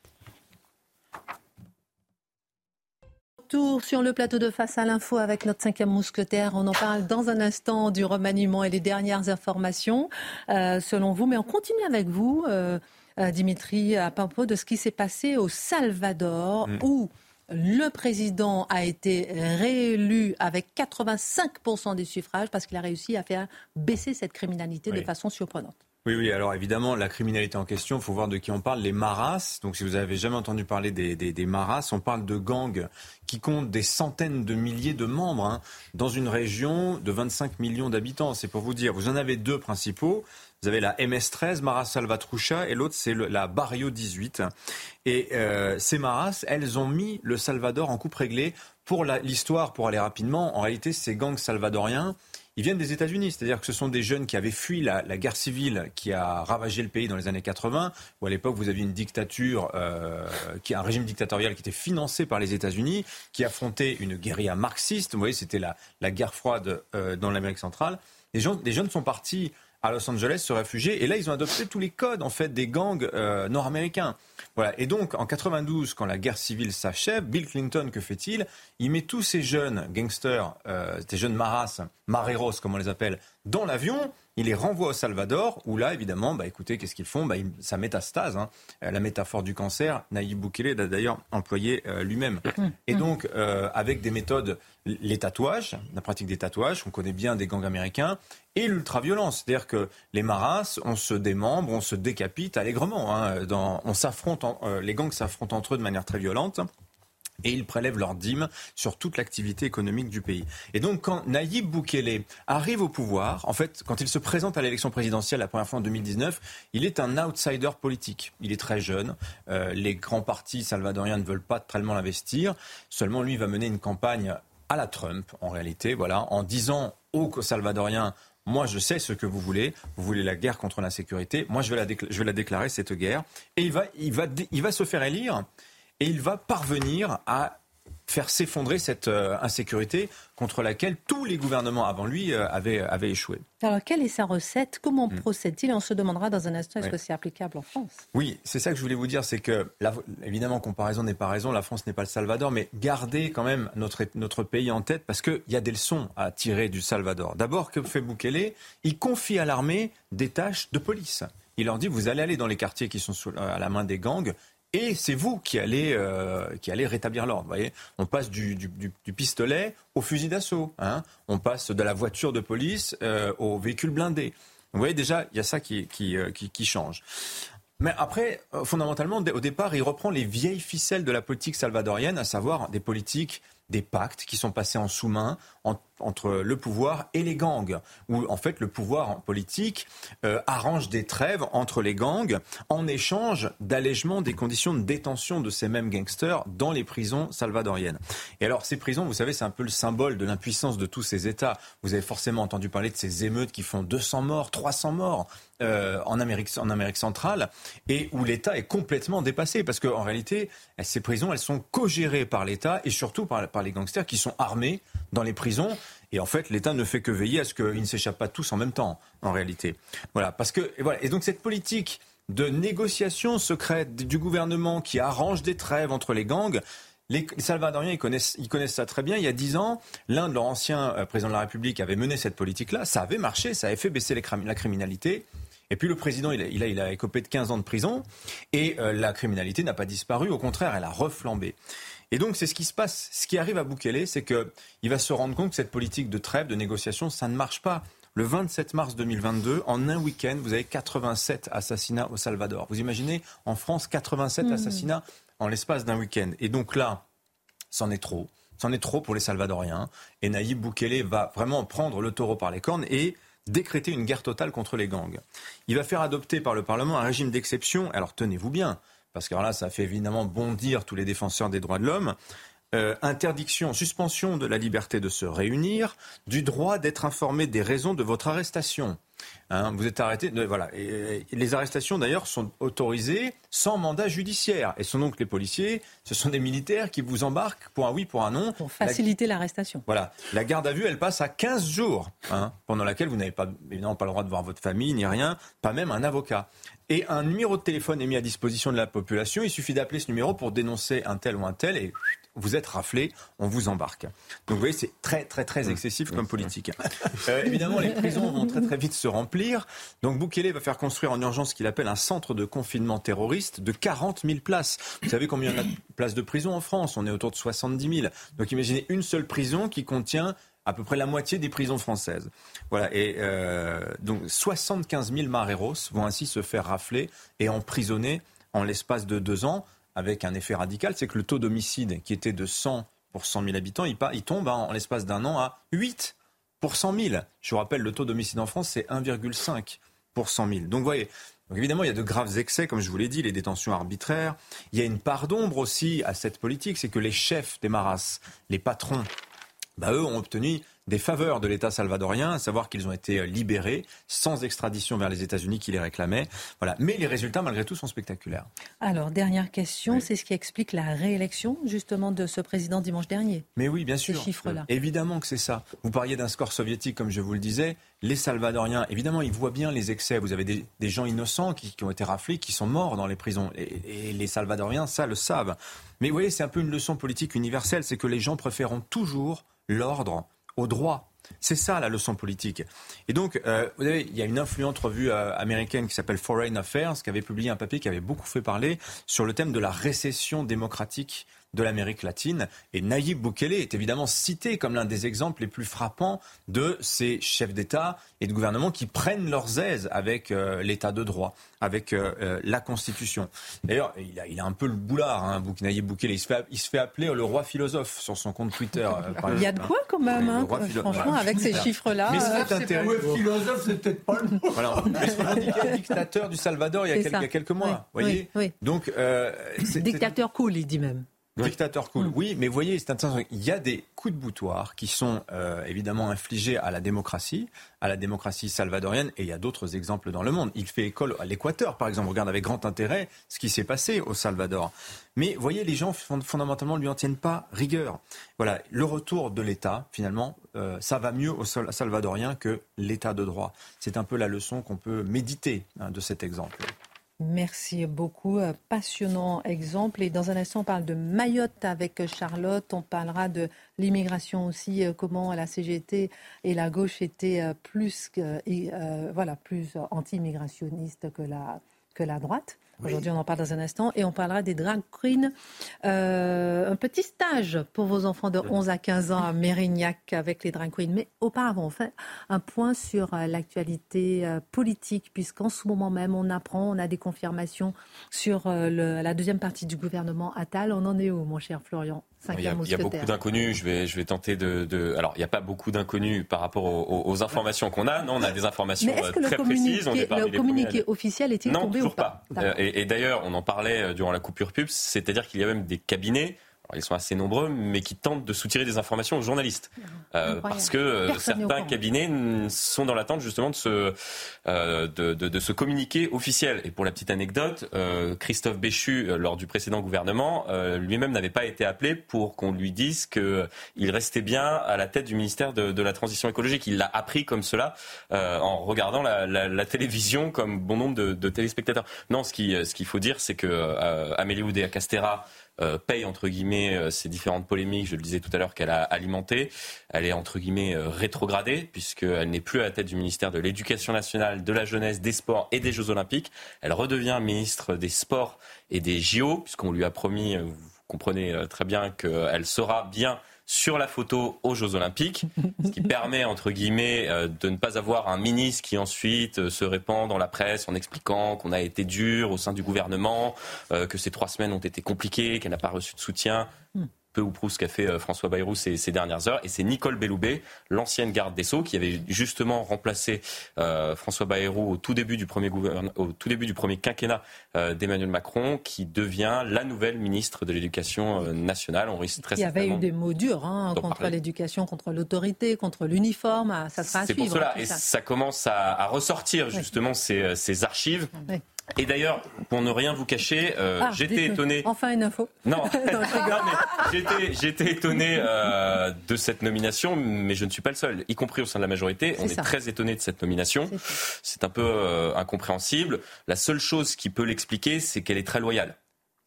Tour sur le plateau de face à l'info avec notre cinquième mousquetaire. On en parle dans un instant du remaniement et les dernières informations euh, selon vous. Mais on continue avec vous. Euh, Dimitri, à propos de ce qui s'est passé au Salvador, mm. où Le président a été réélu avec 85% des suffrages parce qu'il a réussi à faire baisser cette criminalité de façon surprenante. Oui, oui, alors évidemment, la criminalité en question, il faut voir de qui on parle. Les maras, donc si vous avez jamais entendu parler des, des, maras, on parle de gangs qui comptent des centaines de milliers de membres hein, dans une région de 25 millions d'habitants. C'est pour vous dire, vous en avez deux principaux. Vous avez la MS-13, Maras Salvatrucha, et l'autre, c'est la Barrio 18. Et euh, ces Maras, elles ont mis le Salvador en coupe réglée. Pour l'histoire, pour aller rapidement, en réalité, ces gangs salvadoriens, ils viennent des États-Unis. C'est-à-dire que ce sont des jeunes qui avaient fui la, guerre civile qui a ravagé le pays dans les années 80, où à l'époque vous aviez une dictature, euh, qui, un régime dictatorial qui était financé par les États-Unis, qui affrontait une guérilla marxiste. Vous voyez, c'était la, la, guerre froide euh, dans l'Amérique centrale. Les, gens, les jeunes sont partis à Los Angeles se réfugier. Et là, ils ont adopté tous les codes en fait des gangs euh, nord-américains. Voilà. Et donc, en 92, quand la guerre civile s'achève, Bill Clinton, que fait-il? Il met tous ces jeunes gangsters, euh, ces jeunes maras, mareros comme on les appelle, dans l'avion il les renvoie au Salvador, où là, évidemment, bah, écoutez, qu'est-ce qu'ils font? Bah, Ça métastase. Hein. Euh, la métaphore du cancer, Nayib Bukele l'a d'ailleurs employé euh, lui-même. Et donc, euh, avec des méthodes, les tatouages, la pratique des tatouages, on connaît bien des gangs américains, et l'ultraviolence. C'est-à-dire que les maras, on se démembre, on se décapite allègrement. Hein, on s'affronte, les gangs s'affrontent entre eux de manière très violente et ils prélèvent leurs dîmes sur toute l'activité économique du pays. Et donc quand Naïb Boukele arrive au pouvoir, en fait, quand il se présente à l'élection présidentielle la première fois en 2019, il est un outsider politique. Il est très jeune, euh, les grands partis salvadoriens ne veulent pas tellement l'investir, seulement lui va mener une campagne à la Trump, en réalité, voilà, en disant aux Salvadoriens moi, je sais ce que vous voulez. Vous voulez la guerre contre l'insécurité. Moi, je vais, la la déclarer, cette guerre. Et il va, il va, il va se faire élire et il va parvenir à faire s'effondrer cette euh, insécurité contre laquelle tous les gouvernements avant lui euh, avaient, avaient, échoué. Alors, quelle est sa recette? Comment hmm. procède-t-il? On se demandera dans un instant, est-ce que c'est applicable en France? Oui, c'est ça que je voulais vous dire, c'est que, évidemment, comparaison n'est pas raison, la France n'est pas le Salvador, mais gardez quand même notre, notre pays en tête parce qu'il y a des leçons à tirer du Salvador. D'abord, que fait Bukele? Il confie à l'armée des tâches de police. Il leur dit, vous allez aller dans les quartiers qui sont à la main des gangs et c'est vous qui allez, euh, qui allez rétablir l'ordre. Voyez on passe du, pistolet au fusil d'assaut. Hein on passe de la voiture de police euh, au véhicule blindé. Vous voyez déjà, il y a ça qui, qui, euh, qui change. Mais après, fondamentalement, au départ, il reprend les vieilles ficelles de la politique salvadorienne, à savoir des politiques des pactes qui sont passés en sous-main entre le pouvoir et les gangs, où en fait le pouvoir politique euh, arrange des trêves entre les gangs en échange d'allègement des conditions de détention de ces mêmes gangsters dans les prisons salvadoriennes. Et alors ces prisons, vous savez, c'est un peu le symbole de l'impuissance de tous ces États. Vous avez forcément entendu parler de ces émeutes qui font 200 morts, 300 morts euh, en, Amérique, en Amérique centrale, et où l'État est complètement dépassé, parce qu'en réalité, ces prisons, elles sont co-gérées par l'État et surtout par, les gangsters qui sont armés dans les prisons. Et en fait, l'État ne fait que veiller à ce qu'ils ne s'échappent pas tous en même temps, en réalité. Voilà, parce que et voilà. Et donc cette politique de négociation secrète du gouvernement qui arrange des trêves entre les gangs. Les Salvadoriens, ils connaissent, ils connaissent ça très bien. Il y a dix ans, l'un de leurs anciens euh, présidents de la République avait mené cette politique-là. Ça avait marché, ça avait fait baisser la criminalité. Et puis le président, il a, il a, il a écopé de 15 ans de prison et euh, la criminalité n'a pas disparu. Au contraire, elle a reflambé. Et donc, c'est ce qui se passe. Ce qui arrive à Bukele, c'est qu'il va se rendre compte que cette politique de trêve, de négociation, ça ne marche pas. Le 27 mars 2022, en un week-end, vous avez 87 assassinats au Salvador. Vous imaginez, en France, 87 mmh. assassinats en l'espace d'un week-end. Et donc là, c'en est trop. C'en est trop pour les Salvadoriens. Et Naïb Bukele va vraiment prendre le taureau par les cornes et décréter une guerre totale contre les gangs. Il va faire adopter par le Parlement un régime d'exception. Alors tenez-vous bien, parce que là, ça fait évidemment bondir tous les défenseurs des droits de l'homme. Euh, interdiction, suspension de la liberté de se réunir, du droit d'être informé des raisons de votre arrestation. Hein, vous êtes arrêté. voilà. Et, les arrestations, d'ailleurs, sont autorisées sans mandat judiciaire. Et sont donc les policiers, ce sont des militaires qui vous embarquent pour un oui, pour un non. Pour faciliter l'arrestation. Voilà. La garde à vue, elle passe à 15 jours, hein, pendant laquelle vous n'avez pas, évidemment pas le droit de voir votre famille, ni rien, pas même un avocat. Et un numéro de téléphone est mis à disposition de la population. Il suffit d'appeler ce numéro pour dénoncer un tel ou un tel et vous êtes raflé, on vous embarque. Donc vous voyez, c'est très très très mmh. excessif comme politique. Euh, évidemment, les prisons vont très très vite se remplir. Donc Boukele va faire construire en urgence ce qu'il appelle un centre de confinement terroriste de 40 000 places. Vous savez combien il y a de places de prison en France? On est autour de 70 000. Donc imaginez une seule prison qui contient à peu près la moitié des prisons françaises. Voilà, et euh, donc 75 000 mareros vont ainsi se faire rafler et emprisonner en l'espace de deux ans, avec un effet radical, c'est que le taux d'homicide qui était de 100 pour 100 000 habitants, il, tombe hein, en l'espace d'un an à 8 pour 100 000. Je vous rappelle, le taux d'homicide en France, c'est 1,5 pour 100 000. Donc, vous voyez, évidemment, il y a de graves excès, comme je vous l'ai dit, les détentions arbitraires. Il y a une part d'ombre aussi à cette politique, c'est que les chefs des maras, les patrons, bah, eux ont obtenu des faveurs de l'État salvadorien, à savoir qu'ils ont été libérés sans extradition vers les États-Unis qui les réclamaient. Voilà. Mais les résultats, malgré tout, sont spectaculaires. Alors, dernière question, c'est ce qui explique la réélection, justement, de ce président dimanche dernier. Mais oui, bien sûr. Ces chiffres-là. Évidemment que c'est ça. Vous parliez d'un score soviétique, comme je vous le disais. Les Salvadoriens, évidemment, ils voient bien les excès. Vous avez des, gens innocents qui, ont été raflés, qui sont morts dans les prisons. Et, et les Salvadoriens, ça, le savent. Mais vous voyez, c'est un peu une leçon politique universelle, c'est que les gens préféreront toujours l'ordre au droit. C'est ça la leçon politique. Et donc, euh, vous savez, il y a une influente revue euh, américaine qui s'appelle Foreign Affairs, qui avait publié un papier qui avait beaucoup fait parler sur le thème de la récession démocratique de l'Amérique latine. Et Nayib Bukele est évidemment cité comme l'un des exemples les plus frappants de ces chefs d'État et de gouvernement qui prennent leurs aises avec euh, l'État de droit, avec euh, euh, la Constitution. D'ailleurs, il a, il a, un peu le boulard, hein, Nayib Bukele. Il se, fait, il se fait appeler le roi philosophe sur son compte Twitter. il y a de quoi quand même, hein, franchement, avec ces chiffres-là. Mais c'est intéressant. philosophe, c'est peut-être pas le mot. Voilà. Mais dictateur du Salvador il y a, quelques, il y a quelques mois. Oui, voyez oui, Donc, dictateur cool, il dit même. Dictateur cool, mm. oui, mais vous voyez, c'est intéressant. Il y a des coups de boutoir qui sont euh, évidemment infligés à la démocratie, à la démocratie salvadorienne, et il y a d'autres exemples dans le monde. Il fait école à l'Équateur, par exemple. On regarde avec grand intérêt ce qui s'est passé au Salvador. Mais vous voyez, les gens fondamentalement ne lui en tiennent pas rigueur. Voilà, le retour de l'État, finalement, euh, ça va mieux au salvadorien que l'État de droit. C'est un peu la leçon qu'on peut méditer hein, de cet exemple. Merci beaucoup. Euh, passionnant exemple. Et dans un instant, on parle de Mayotte avec Charlotte. On parlera de l'immigration aussi, euh, comment la CGT et la gauche étaient euh, plus, voilà, plus anti-immigrationniste que la, que la droite. Aujourd'hui, on en parle dans un instant et on parlera des drag queens. Euh, un petit stage pour vos enfants de 11 à 15 ans à Mérignac avec les drag queens. Mais auparavant, on fait un point sur euh, l'actualité euh, politique, puisqu'en ce moment même, on apprend, on a des confirmations sur la deuxième partie du gouvernement Attal. On en est où, mon cher Florian? Il y, a, il y, a, beaucoup d'inconnus. Je vais, je vais tenter de, de, Alors, il n'y a pas beaucoup d'inconnus par rapport aux, informations qu'on a. Non, on a des informations très précises. On le communiqué officiel est-il tombé ou pas, pas. Et, et d'ailleurs, on en parlait euh, durant la coupure pub, c'est-à-dire qu'il y a même des cabinets ils sont assez nombreux, mais qui tentent de soutirer des informations aux journalistes. Euh, parce que euh, certains cabinets sont dans l'attente justement de ce, euh, de, de, de, ce communiqué officiel. Et pour la petite anecdote, euh, Christophe Béchu, euh, lors du précédent gouvernement, lui-même n'avait pas été appelé pour qu'on lui dise qu'il restait bien à la tête du ministère de, de la Transition écologique. Il l'a appris comme cela en regardant la, la, la, télévision comme bon nombre de, de téléspectateurs. Non, ce qu'il ce qu'il faut dire, c'est que Amélie Oudéa-Castera paye entre guillemets euh, ces différentes polémiques, je le disais tout à l'heure, qu'elle a alimentées. Elle est entre guillemets euh, rétrogradée puisqu'elle n'est plus à la tête du ministère de l'Éducation nationale, de la jeunesse, des sports et des Jeux olympiques. Elle redevient ministre des Sports et des JO puisqu'on lui a promis, vous comprenez très bien qu'elle sera bien sur la photo aux Jeux Olympiques, ce qui permet, entre guillemets, euh, de ne pas avoir un ministre qui ensuite euh, se répand dans la presse en expliquant qu'on a été dur au sein du gouvernement, euh, que ces trois semaines ont été compliquées, qu'elle n'a pas reçu de soutien. Peu ou prou ce qu'a fait euh, François Bayrou ces, ces, dernières heures. Et c'est Nicole Belloubet, l'ancienne garde des Sceaux, qui avait justement remplacé euh, François Bayrou au tout début du premier, au tout début du premier quinquennat euh, d'Emmanuel Macron, qui devient la nouvelle ministre de l'Éducation nationale. On risque très Il y avait eu des mots durs hein, contre l'éducation, contre l'autorité, contre l'uniforme. Ah, ça sera à C'est pour cela. Et ça. commence à, à ressortir justement ces, ces, archives. Oui. Et d'ailleurs, pour ne rien vous cacher, euh, ah, j'étais étonné. Enfin une info. Non, non, j'étais étonné euh, de cette nomination, mais je ne suis pas le seul, y compris au sein de la majorité. On est très étonné de cette nomination. C'est un peu euh, incompréhensible. La seule chose qui peut l'expliquer, c'est qu'elle est très loyale.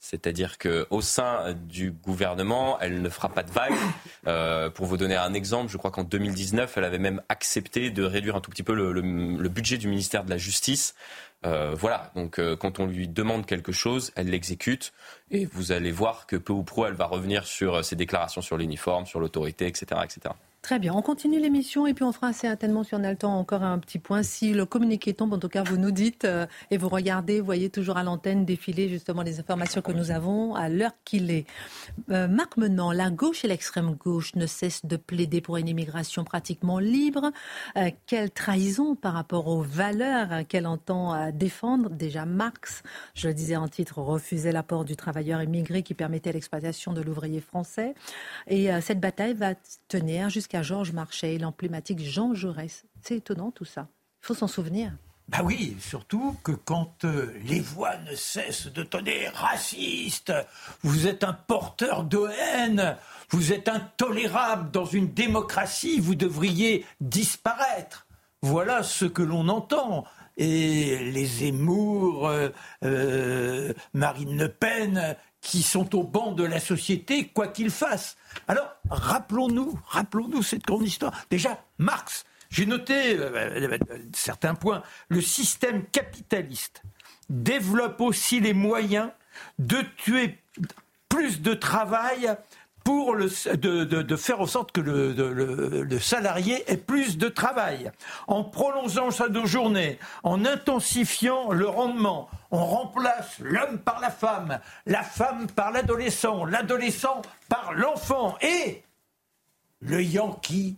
C'est-à-dire qu'au sein du gouvernement, elle ne fera pas de vague. Euh, pour vous donner un exemple, je crois qu'en 2019, elle avait même accepté de réduire un tout petit peu le, budget du ministère de la Justice. Euh, voilà, donc euh, quand on lui demande quelque chose, elle l'exécute. Et vous allez voir que peu ou prou, elle va revenir sur ses déclarations sur l'uniforme, sur l'autorité, etc., etc. Très bien, on continue l'émission et puis on fera certainement, si on a le temps, encore un petit point. Si le communiqué tombe, en tout cas, vous nous dites euh, et vous regardez, vous voyez toujours à l'antenne défiler justement les informations que nous avons à l'heure qu'il est. Euh, Marc Menant, la gauche et l'extrême gauche ne cessent de plaider pour une immigration pratiquement libre. Euh, quelle trahison par rapport aux valeurs qu'elle entend défendre? Déjà, Marx, je le disais en titre, refusait l'apport du travailleur immigré qui permettait l'exploitation de l'ouvrier français. Et cette bataille va tenir jusqu'à à Georges Marchais, l'emblématique Jean Jaurès. C'est étonnant tout ça. Il faut s'en souvenir. Bah oui, surtout que quand euh, les voix ne cessent de tonner raciste, vous êtes un porteur de haine, vous êtes intolérable dans une démocratie, vous devriez disparaître. Voilà ce que l'on entend. Et les Zemmour, euh, euh, Marine Le Pen, qui sont au banc de la société, quoi qu'ils fassent. Alors, rappelons-nous, rappelons-nous cette grande histoire. Déjà, Marx, j'ai noté euh, euh, certains points. Le système capitaliste développe aussi les moyens de tuer plus de travail pour le, de, faire en sorte que le, salarié ait plus de travail, en prolongeant sa journée, en intensifiant le rendement. On remplace l'homme par la femme, la femme par l'adolescent, l'adolescent par l'enfant et le Yankee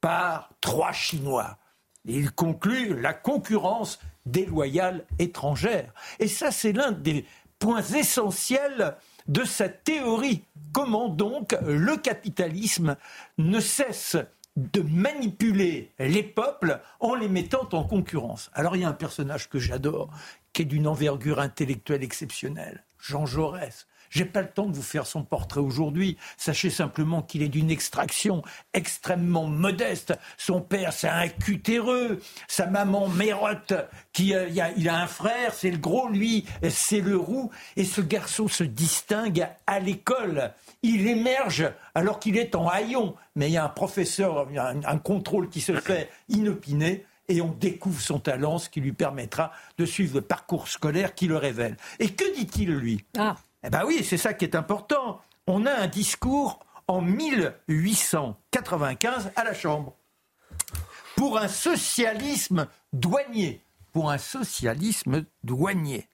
par trois Chinois. Il conclut la concurrence déloyale étrangère. Et ça, c'est l'un des points essentiels de cette théorie. Comment donc le capitalisme ne cesse de manipuler les peuples en les mettant en concurrence? Alors il y a un personnage que j'adore, qui est d'une envergure intellectuelle exceptionnelle, Jean Jaurès. J'ai pas le temps de vous faire son portrait aujourd'hui. Sachez simplement qu'il est d'une extraction extrêmement modeste. Son père, c'est un cutéreux. Sa maman, Mérotte, qui euh, il a un frère, c'est le gros, lui, c'est le roux. Et ce garçon se distingue à l'école. Il émerge alors qu'il est en haillon. Mais il y a un professeur, un, un contrôle qui se fait inopiné et on découvre son talent, ce qui lui permettra de suivre le parcours scolaire qui le révèle. Et que dit-il, lui? Ah. Eh bien oui, c'est ça qui est important. On a un discours en 1895 à la Chambre pour un socialisme douanier. Pour un socialisme douanier.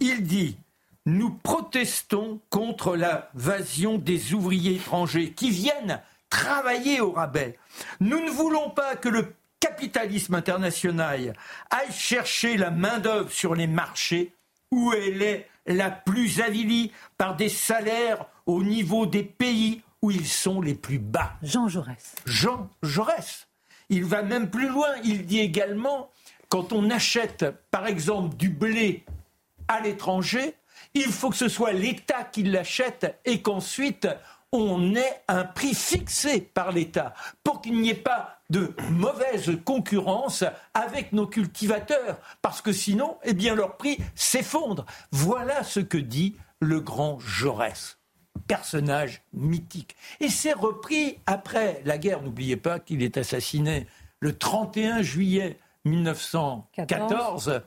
Il dit Nous protestons contre l'invasion des ouvriers étrangers qui viennent travailler au rabais. Nous ne voulons pas que le capitalisme international aille chercher la main-d'œuvre sur les marchés où elle est la plus avilie par des salaires au niveau des pays où ils sont les plus bas. Jean Jaurès. Jean Jaurès. Il va même plus loin. Il dit également, quand on achète, par exemple, du blé à l'étranger, il faut que ce soit l'État qui l'achète et qu'ensuite on ait un prix fixé par l'État pour qu'il n'y ait pas de mauvaise concurrence avec nos cultivateurs, parce que sinon, eh bien, leur prix s'effondre. Voilà ce que dit le grand Jaurès personnage mythique. Et c'est repris après la guerre. N'oubliez pas qu'il est assassiné le 31 juillet 1914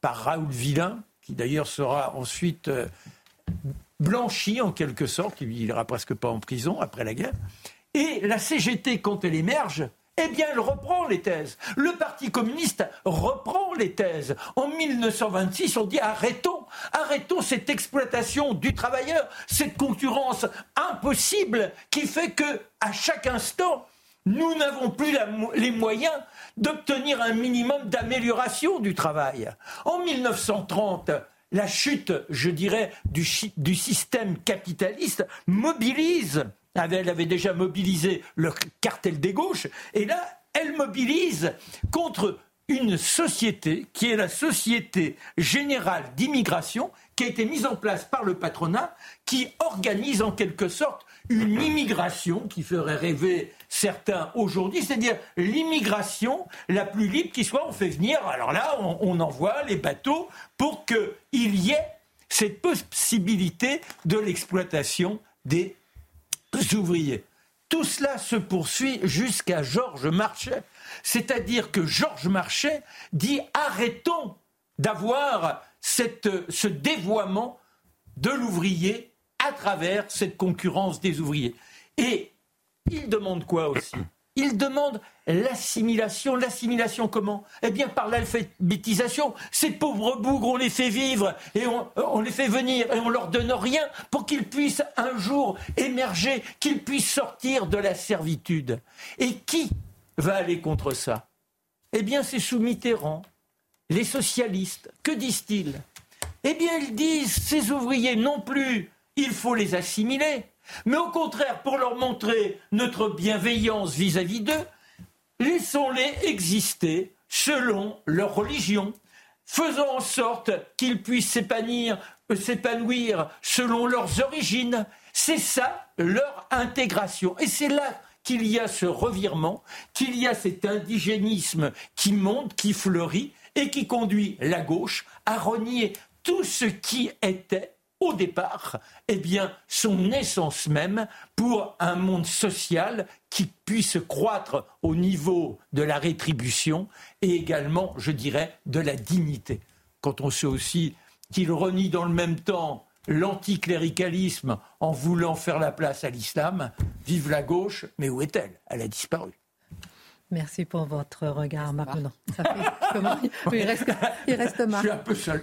par Raoul Villain, qui d'ailleurs sera ensuite euh, blanchi en quelque sorte, il n'ira presque pas en prison après la guerre. Et la CGT, quand elle émerge, eh bien, elle reprend les thèses. Le Parti communiste reprend les thèses. En 1926, on dit arrêtons, arrêtons cette exploitation du travailleur, cette concurrence impossible qui fait que, à chaque instant, nous n'avons plus les moyens d'obtenir un minimum d'amélioration du travail. En 1930, la chute, je dirais, du, système capitaliste mobilise. Elle avait déjà mobilisé le cartel des gauches, et là, elle mobilise contre une société qui est la Société générale d'immigration, qui a été mise en place par le patronat, qui organise en quelque sorte une immigration qui ferait rêver certains aujourd'hui, c'est-à-dire l'immigration la plus libre qui soit. On fait venir, alors là, on, envoie les bateaux pour qu'il y ait cette possibilité de l'exploitation des ouvriers. Tout cela se poursuit jusqu'à Georges Marchais. C'est-à-dire que Georges Marchais dit arrêtons d'avoir ce dévoiement de l'ouvrier à travers cette concurrence des ouvriers. Et il demande quoi aussi il demande l'assimilation. L'assimilation comment Eh bien par l'alphabétisation. Ces pauvres bougres, on les fait vivre et on, les fait venir et on leur donne rien pour qu'ils puissent un jour émerger, qu'ils puissent sortir de la servitude. Et qui va aller contre ça Eh bien c'est sous Mitterrand, les socialistes. Que disent-ils Eh bien ils disent ces ouvriers non plus, il faut les assimiler mais au contraire, pour leur montrer notre bienveillance vis-à-vis d'eux, laissons-les exister selon leur religion, faisons en sorte qu'ils puissent s'épanouir, euh, s'épanouir selon leurs origines. C'est ça leur intégration. Et c'est là qu'il y a ce revirement, qu'il y a cet indigénisme qui monte, qui fleurit et qui conduit la gauche à renier tout ce qui était au départ, eh bien, son essence même pour un monde social qui puisse croître au niveau de la rétribution et également, je dirais, de la dignité. Quand on sait aussi qu'il renie dans le même temps l'anticléricalisme en voulant faire la place à l'islam, vive la gauche, mais où est-elle? Elle a disparu. Merci pour votre regard maintenant. il, reste, il reste Je suis un peu seul.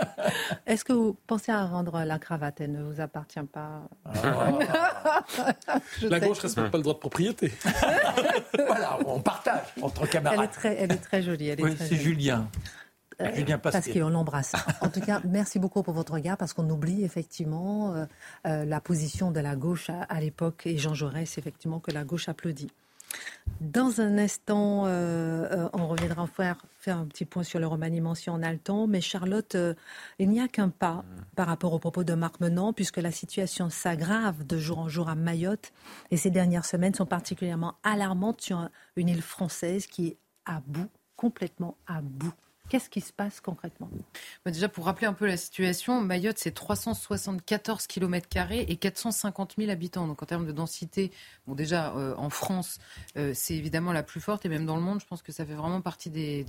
Est-ce que vous pensez à rendre la cravate? Elle ne vous appartient pas. Ah. la gauche ne respecte pas le droit de propriété. voilà, on partage entre camarades. Elle est très, elle est très jolie. oui, c'est Julien. Euh, Julien parce qu'on l'embrasse. En tout cas, merci beaucoup pour votre regard, parce qu'on oublie effectivement euh, euh, la position de la gauche à, à l'époque, et Jean Jaurès, effectivement, que la gauche applaudit. Dans un instant, euh, euh, on reviendra faire, faire un petit point sur le remaniement si on a le temps. Mais Charlotte, euh, il n'y a qu'un pas par rapport aux propos de Marc Menant, puisque la situation s'aggrave de jour en jour à Mayotte. Et ces dernières semaines sont particulièrement alarmantes sur une île française qui est à bout, complètement à bout. Qu'est-ce qui se passe concrètement? Bah, Déjà, pour rappeler un peu la situation, Mayotte, c'est 374 km et 450 000 habitants. Donc en termes de densité, bon, déjà, euh, en France, euh, c'est évidemment la plus forte. Et même dans le monde, je pense que ça fait vraiment partie des,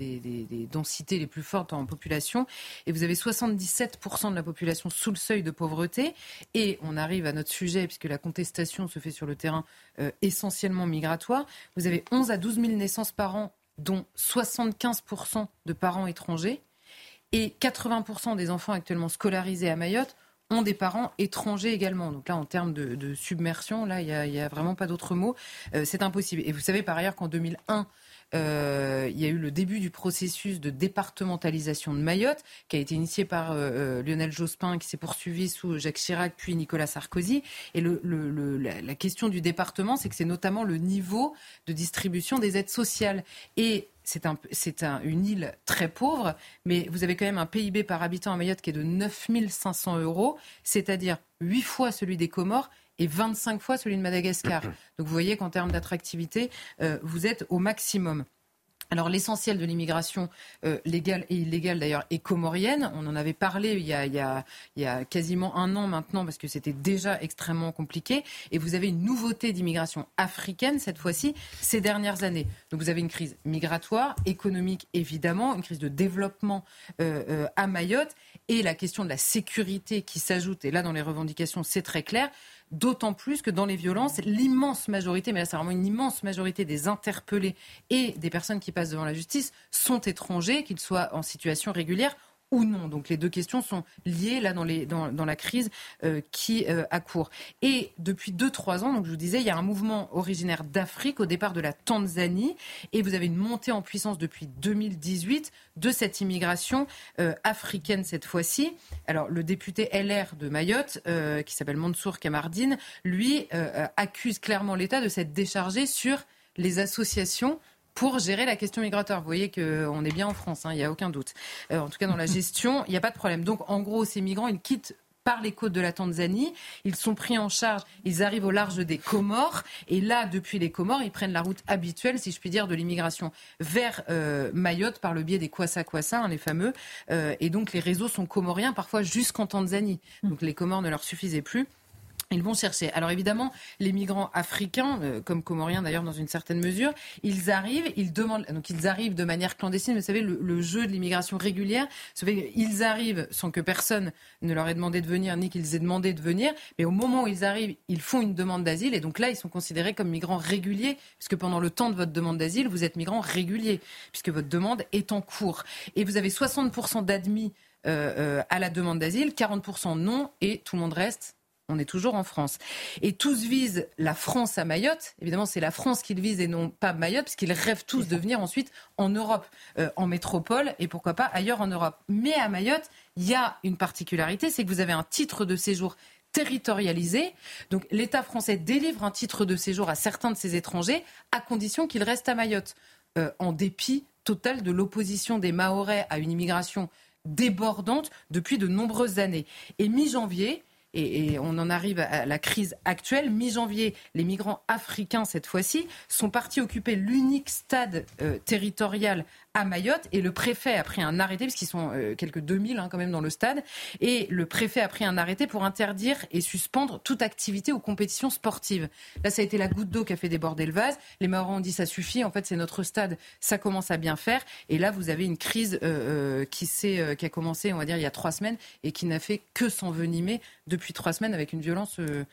densités les plus fortes en population. Et vous avez 77% de la population sous le seuil de pauvreté. Et on arrive à notre sujet, puisque la contestation se fait sur le terrain euh, essentiellement migratoire. Vous avez 11 à 12 000 naissances par an dont 75% de parents étrangers, et 80% des enfants actuellement scolarisés à Mayotte ont des parents étrangers également. Donc là, en termes de, submersion, là, il n'y a, vraiment pas d'autre mot. Euh, c'est impossible. Et vous savez par ailleurs qu'en 2001, euh, il y a eu le début du processus de départementalisation de Mayotte, qui a été initié par euh, euh, Lionel Jospin, qui s'est poursuivi sous Jacques Chirac, puis Nicolas Sarkozy. Et la, question du département, c'est que c'est notamment le niveau de distribution des aides sociales. Et c'est un, un, une île très pauvre, mais vous avez quand même un PIB par habitant à Mayotte qui est de 9 500 euros, c'est-à-dire 8 fois celui des Comores et 25 fois celui de Madagascar. Donc vous voyez qu'en termes d'attractivité, euh, vous êtes au maximum. Alors l'essentiel de l'immigration euh, légale et illégale d'ailleurs est comorienne. On en avait parlé il y, a, il, y a, quasiment un an maintenant parce que c'était déjà extrêmement compliqué. Et vous avez une nouveauté d'immigration africaine cette fois-ci ces dernières années. Donc vous avez une crise migratoire, économique évidemment, une crise de développement euh, à Mayotte et la question de la sécurité qui s'ajoute. Et là dans les revendications c'est très clair. D'autant plus que dans les violences, l'immense majorité, mais là c'est vraiment une immense majorité des interpellés et des personnes qui passent devant la justice sont étrangers, qu'ils soient en situation régulière ou non. Donc les deux questions sont liées là dans, la crise euh, qui euh, accourt. Et depuis 2-3 ans, donc je vous disais, il y a un mouvement originaire d'Afrique au départ de la Tanzanie et vous avez une montée en puissance depuis 2018 de cette immigration euh, africaine cette fois-ci. Alors le député LR de Mayotte, euh, qui s'appelle Mansour Kamardine, lui accuse clairement l'État de s'être déchargé sur les associations pour gérer la question migratoire. Vous voyez qu'on est bien en France, hein, il n'y a aucun doute. Euh, en tout cas, dans la gestion, il n'y a pas de problème. Donc, en gros, ces migrants, ils quittent par les côtes de la Tanzanie. Ils sont pris en charge, ils arrivent au large des Comores. Et là, depuis les Comores, ils prennent la route habituelle, si je puis dire, de l'immigration vers euh, Mayotte par le biais des Kwasa Kwasa, hein, les fameux. Euh, et donc les réseaux sont comoriens, parfois jusqu'en Tanzanie. Donc les Comores ne leur suffisaient plus. Ils vont chercher. Alors évidemment, les migrants africains, euh, comme comoriens d'ailleurs dans une certaine mesure, ils arrivent, ils demandent, donc ils arrivent de manière clandestine. Vous savez, le, jeu de l'immigration régulière, ils arrivent sans que personne ne leur ait demandé de venir, ni qu'ils aient demandé de venir. Mais au moment où ils arrivent, ils font une demande d'asile et donc là, ils sont considérés comme migrants réguliers, puisque pendant le temps de votre demande d'asile, vous êtes migrant régulier, puisque votre demande est en cours. Et vous avez 60% d'admis euh, euh, à la demande d'asile, 40% non, et tout le monde reste on est toujours en France. Et tous visent la France à Mayotte. Évidemment, c'est la France qu'ils visent et non pas Mayotte, parce qu'ils rêvent tous de venir ensuite en Europe, euh, en métropole et pourquoi pas ailleurs en Europe. Mais à Mayotte, il y a une particularité, c'est que vous avez un titre de séjour territorialisé. Donc l'État français délivre un titre de séjour à certains de ses étrangers à condition qu'ils restent à Mayotte, euh, en dépit total de l'opposition des Mahorais à une immigration débordante depuis de nombreuses années. Et mi-janvier, et, on en arrive à la crise actuelle. Mi-janvier, les migrants africains, cette fois-ci, sont partis occuper l'unique stade euh, territorial à Mayotte et le préfet a pris un arrêté, parce qu'ils sont euh, quelques 2000 hein, quand même dans le stade, et le préfet a pris un arrêté pour interdire et suspendre toute activité ou compétition sportive. Là, ça a été la goutte d'eau qui a fait déborder le vase. Les marins ont dit ça suffit, en fait c'est notre stade, ça commence à bien faire. Et là, vous avez une crise euh, euh qui, qui a commencé, on va dire, il y a trois semaines et qui n'a fait que s'envenimer depuis trois semaines avec une violence euh,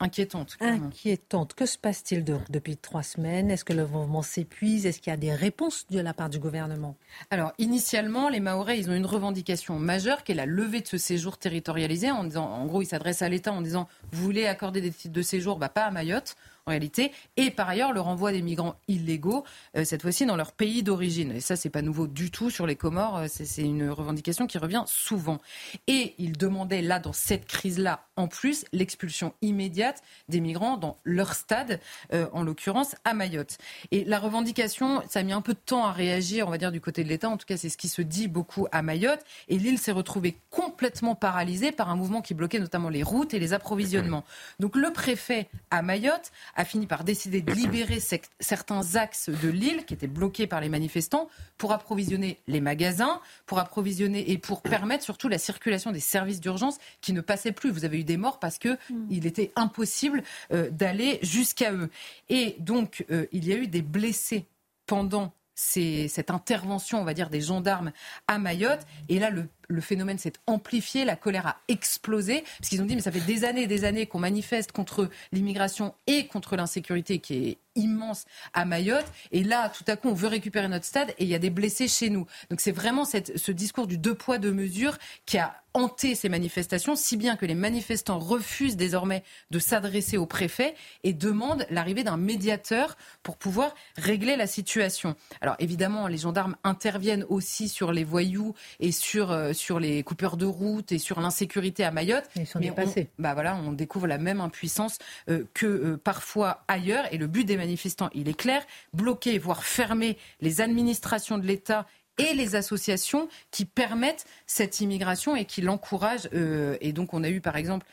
inquiétante. Inquiétante. Que se passe-t-il depuis trois semaines? Est-ce que le mouvement s'épuise? Est-ce qu'il y a des réponses de la part du gouvernement? Alors, initialement, les Mahorais, ils ont une revendication majeure qui est la levée de ce séjour territorialisé. En, disant, en gros, ils s'adressent à l'État en disant Vous voulez accorder des titres de séjour? Bah, Pas à Mayotte en réalité, et par ailleurs le renvoi des migrants illégaux, euh, cette fois-ci dans leur pays d'origine. Et ça, c'est pas nouveau du tout sur les Comores, euh, c'est une revendication qui revient souvent. Et ils demandaient là, dans cette crise-là, en plus, l'expulsion immédiate des migrants dans leur stade, euh, en l'occurrence à Mayotte. Et la revendication, ça a mis un peu de temps à réagir, on va dire, du côté de l'État. En tout cas, c'est ce qui se dit beaucoup à Mayotte. Et l'île s'est retrouvée complètement paralysée par un mouvement qui bloquait notamment les routes et les approvisionnements. Donc le préfet à Mayotte a fini par décider de libérer certains axes de l'île qui étaient bloqués par les manifestants pour approvisionner les magasins, pour approvisionner et pour permettre surtout la circulation des services d'urgence qui ne passaient plus. Vous avez eu des morts parce que mm. il était impossible euh, d'aller jusqu'à eux. Et donc, euh, il y a eu des blessés pendant cette intervention, on va dire, des gendarmes à Mayotte. Et là, le le phénomène s'est amplifié, la colère a explosé, parce qu'ils ont dit, mais ça fait des années et des années qu'on manifeste contre l'immigration et contre l'insécurité qui est immense à Mayotte. Et là, tout à coup, on veut récupérer notre stade et il y a des blessés chez nous. Donc c'est vraiment ce discours du deux poids, deux mesures qui a hanté ces manifestations, si bien que les manifestants refusent désormais de s'adresser au préfet et demandent l'arrivée d'un médiateur pour pouvoir régler la situation. Alors évidemment, les gendarmes interviennent aussi sur les voyous et sur, euh, sur les coupeurs de route et sur l'insécurité à Mayotte. Ils sont mais dépassés. On, bah voilà, on découvre la même impuissance euh, que euh, parfois ailleurs. Et le but des manifestants, il est clair bloquer, voire fermer les administrations de l'État et les associations qui permettent cette immigration et qui l'encouragent. Euh, et donc, on a eu, par exemple,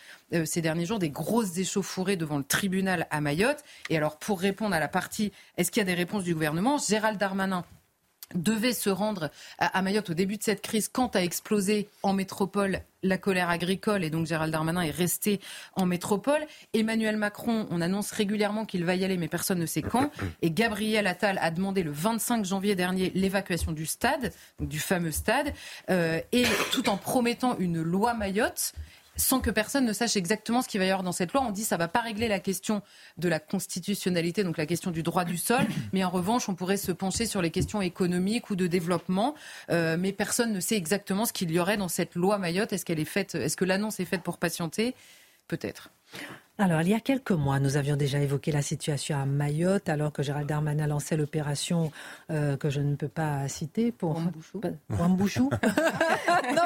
ces derniers jours, des grosses échauffourées devant le tribunal à Mayotte. Et alors, pour répondre à la partie, est-ce qu'il y a des réponses du gouvernement? Gérald Darmanin devait se rendre à Mayotte au début de cette crise quand a explosé en métropole la colère agricole et donc Gérald Darmanin est resté en métropole. Emmanuel Macron, on annonce régulièrement qu'il va y aller mais personne ne sait quand. Et Gabriel Attal a demandé le 25 janvier dernier l'évacuation du stade, du fameux stade, euh, et tout en promettant une loi Mayotte sans que personne ne sache exactement ce qu'il va y avoir dans cette loi. On dit que ça ne va pas régler la question de la constitutionnalité, donc la question du droit du sol, mais en revanche, on pourrait se pencher sur les questions économiques ou de développement. Euh, mais personne ne sait exactement ce qu'il y aurait dans cette loi Mayotte. Est-ce qu'elle est faite Est-ce que l'annonce est faite pour patienter? Peut-être. Alors, il y a quelques mois, nous avions déjà évoqué la situation à Mayotte, alors que Gérald Darmanin lançait l'opération euh, que je ne peux pas citer pour Wambouchou. non,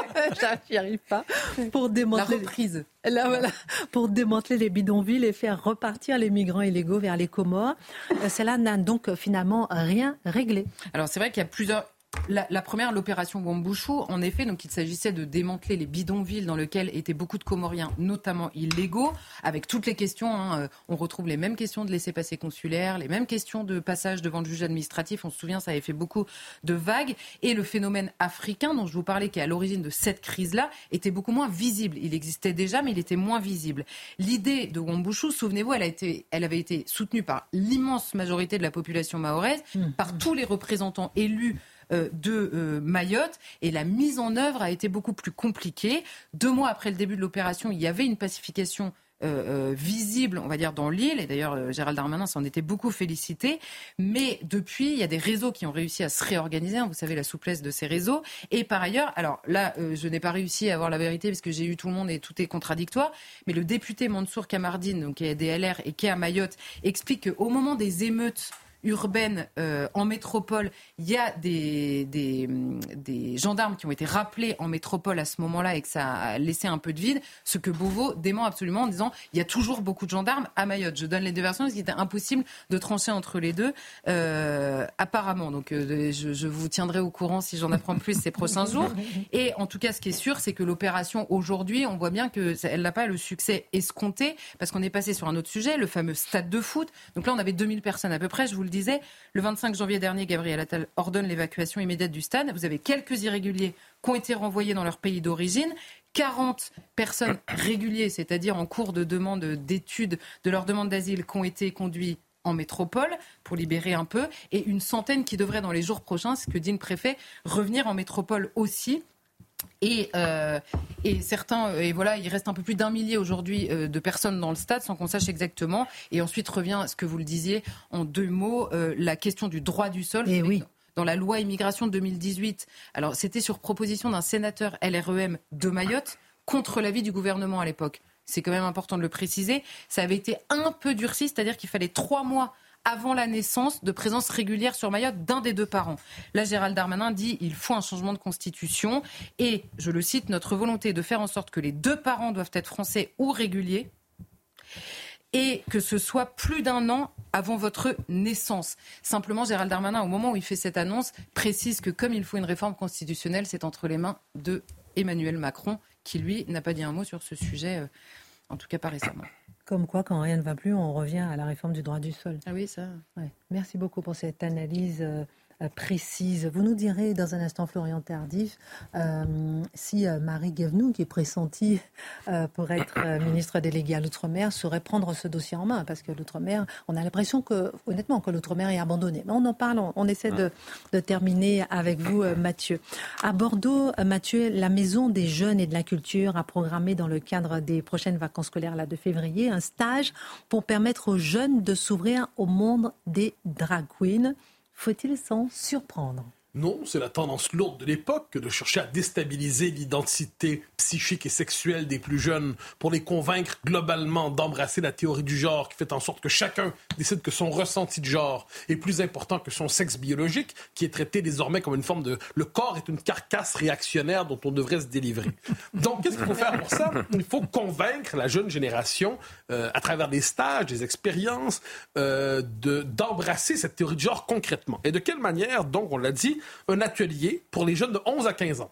j'y arrive pas. Pour démanteler la reprise. voilà, pour démanteler les bidonvilles et faire repartir les migrants illégaux vers les Comores. Euh, cela n'a donc finalement rien réglé. Alors, c'est vrai qu'il y a plusieurs la, première, l'opération Wambushu, en effet, donc il s'agissait de démanteler les bidonvilles dans lesquels étaient beaucoup de Comoriens, notamment illégaux, avec toutes les questions. Hein, euh, on retrouve les mêmes questions de laisser-passer consulaire, les mêmes questions de passage devant le juge administratif. On se souvient, ça avait fait beaucoup de vagues. Et le phénomène africain dont je vous parlais, qui est à l'origine de cette crise-là, était beaucoup moins visible. Il existait déjà, mais il était moins visible. L'idée de Wambushu, souvenez-vous, elle, a été, elle avait été soutenue par l'immense majorité de la population mahoraise, mmh. par tous les représentants élus de euh, Mayotte et la mise en œuvre a été beaucoup plus compliquée. Deux mois après le début de l'opération, il y avait une pacification euh, visible, on va dire, dans l'île. Et d'ailleurs, Gérald Darmanin s'en était beaucoup félicité. Mais depuis, il y a des réseaux qui ont réussi à se réorganiser. Hein, vous savez, la souplesse de ces réseaux. Et par ailleurs, alors là, je n'ai pas réussi à avoir la vérité parce que j'ai eu tout le monde et tout est contradictoire. Mais le député Mansour Kamardine, donc, qui est DLR et qui est à Mayotte, explique qu'au moment des émeutes urbaine euh, en métropole, il y a des, gendarmes qui ont été rappelés en métropole à ce moment-là et que ça a laissé un peu de vide, ce que Beauvau dément absolument en disant il y a toujours beaucoup de gendarmes à Mayotte. Je donne les deux versions parce qu'il était impossible de trancher entre les deux, euh, apparemment. Donc euh, je, vous tiendrai au courant si j'en apprends plus ces prochains jours. Et en tout cas, ce qui est sûr, c'est que l'opération aujourd'hui, on voit bien qu'elle n'a pas le succès escompté parce qu'on est passé sur un autre sujet, le fameux stade de foot. Donc là, on avait 2000 personnes à peu près, je vous le disait, le 25 janvier dernier, Gabriel Attal ordonne l'évacuation immédiate du stade. Vous avez quelques irréguliers qui ont été renvoyés dans leur pays d'origine. 40 personnes réguliers, c'est-à-dire en cours de demande d'études de leur demande d'asile, qui ont été conduits en métropole pour libérer un peu, et une centaine qui devraient dans les jours prochains, ce que dit le préfet, revenir en métropole aussi et, euh, et, certains, euh, et voilà, il reste un peu plus d'un millier aujourd'hui euh, de personnes dans le stade sans qu'on sache exactement. Et ensuite revient ce que vous le disiez en deux mots, la question du droit du sol. Et eh oui. Dans la loi immigration de 2018, alors c'était sur proposition d'un sénateur LREM de Mayotte contre l'avis du gouvernement à l'époque. C'est quand même important de le préciser. Ça avait été un peu durci, c'est-à-dire qu'il fallait trois mois avant la naissance de présence régulière sur Mayotte d'un des deux parents. Là, Gérald Darmanin dit il faut un changement de constitution et, je le cite, notre volonté est de faire en sorte que les deux parents doivent être français ou réguliers et que ce soit plus d'un an avant votre naissance. Simplement, Gérald Darmanin, au moment où il fait cette annonce, précise que comme il faut une réforme constitutionnelle, c'est entre les mains de Emmanuel Macron, qui lui n'a pas dit un mot sur ce sujet, euh, en tout cas pas récemment. Comme quoi, quand rien ne va plus, on revient à la réforme du droit du sol. Ah oui, ça. Merci beaucoup pour cette analyse. Euh, précise. Vous nous direz dans un instant, Florian Tardif, euh, si euh, Marie Guévenoux, qui est pressentie pour être ministre déléguée à l'Outre-mer, saurait prendre ce dossier en main. Parce que l'Outre-mer, on a l'impression que, honnêtement, que l'Outre-mer est abandonné. Mais on en parle, on, essaie de, de, terminer avec vous, Mathieu. À Bordeaux, Mathieu, la Maison des Jeunes et de la Culture a programmé dans le cadre des prochaines vacances scolaires là, de février un stage pour permettre aux jeunes de s'ouvrir au monde des drag queens. Faut-il s'en surprendre? Non, c'est la tendance lourde de l'époque de chercher à déstabiliser l'identité psychique et sexuelle des plus jeunes pour les convaincre globalement d'embrasser la théorie du genre qui fait en sorte que chacun décide que son ressenti de genre est plus important que son sexe biologique, qui est traité désormais comme une forme de... Le corps est une carcasse réactionnaire dont on devrait se délivrer. Donc, qu'est-ce qu'il faut faire pour ça? Il faut convaincre la jeune génération, euh, à travers des stages, des expériences, euh, d'embrasser cette théorie du genre concrètement. Et de quelle manière, donc, on l'a dit, un atelier pour les jeunes de 11 à 15 ans.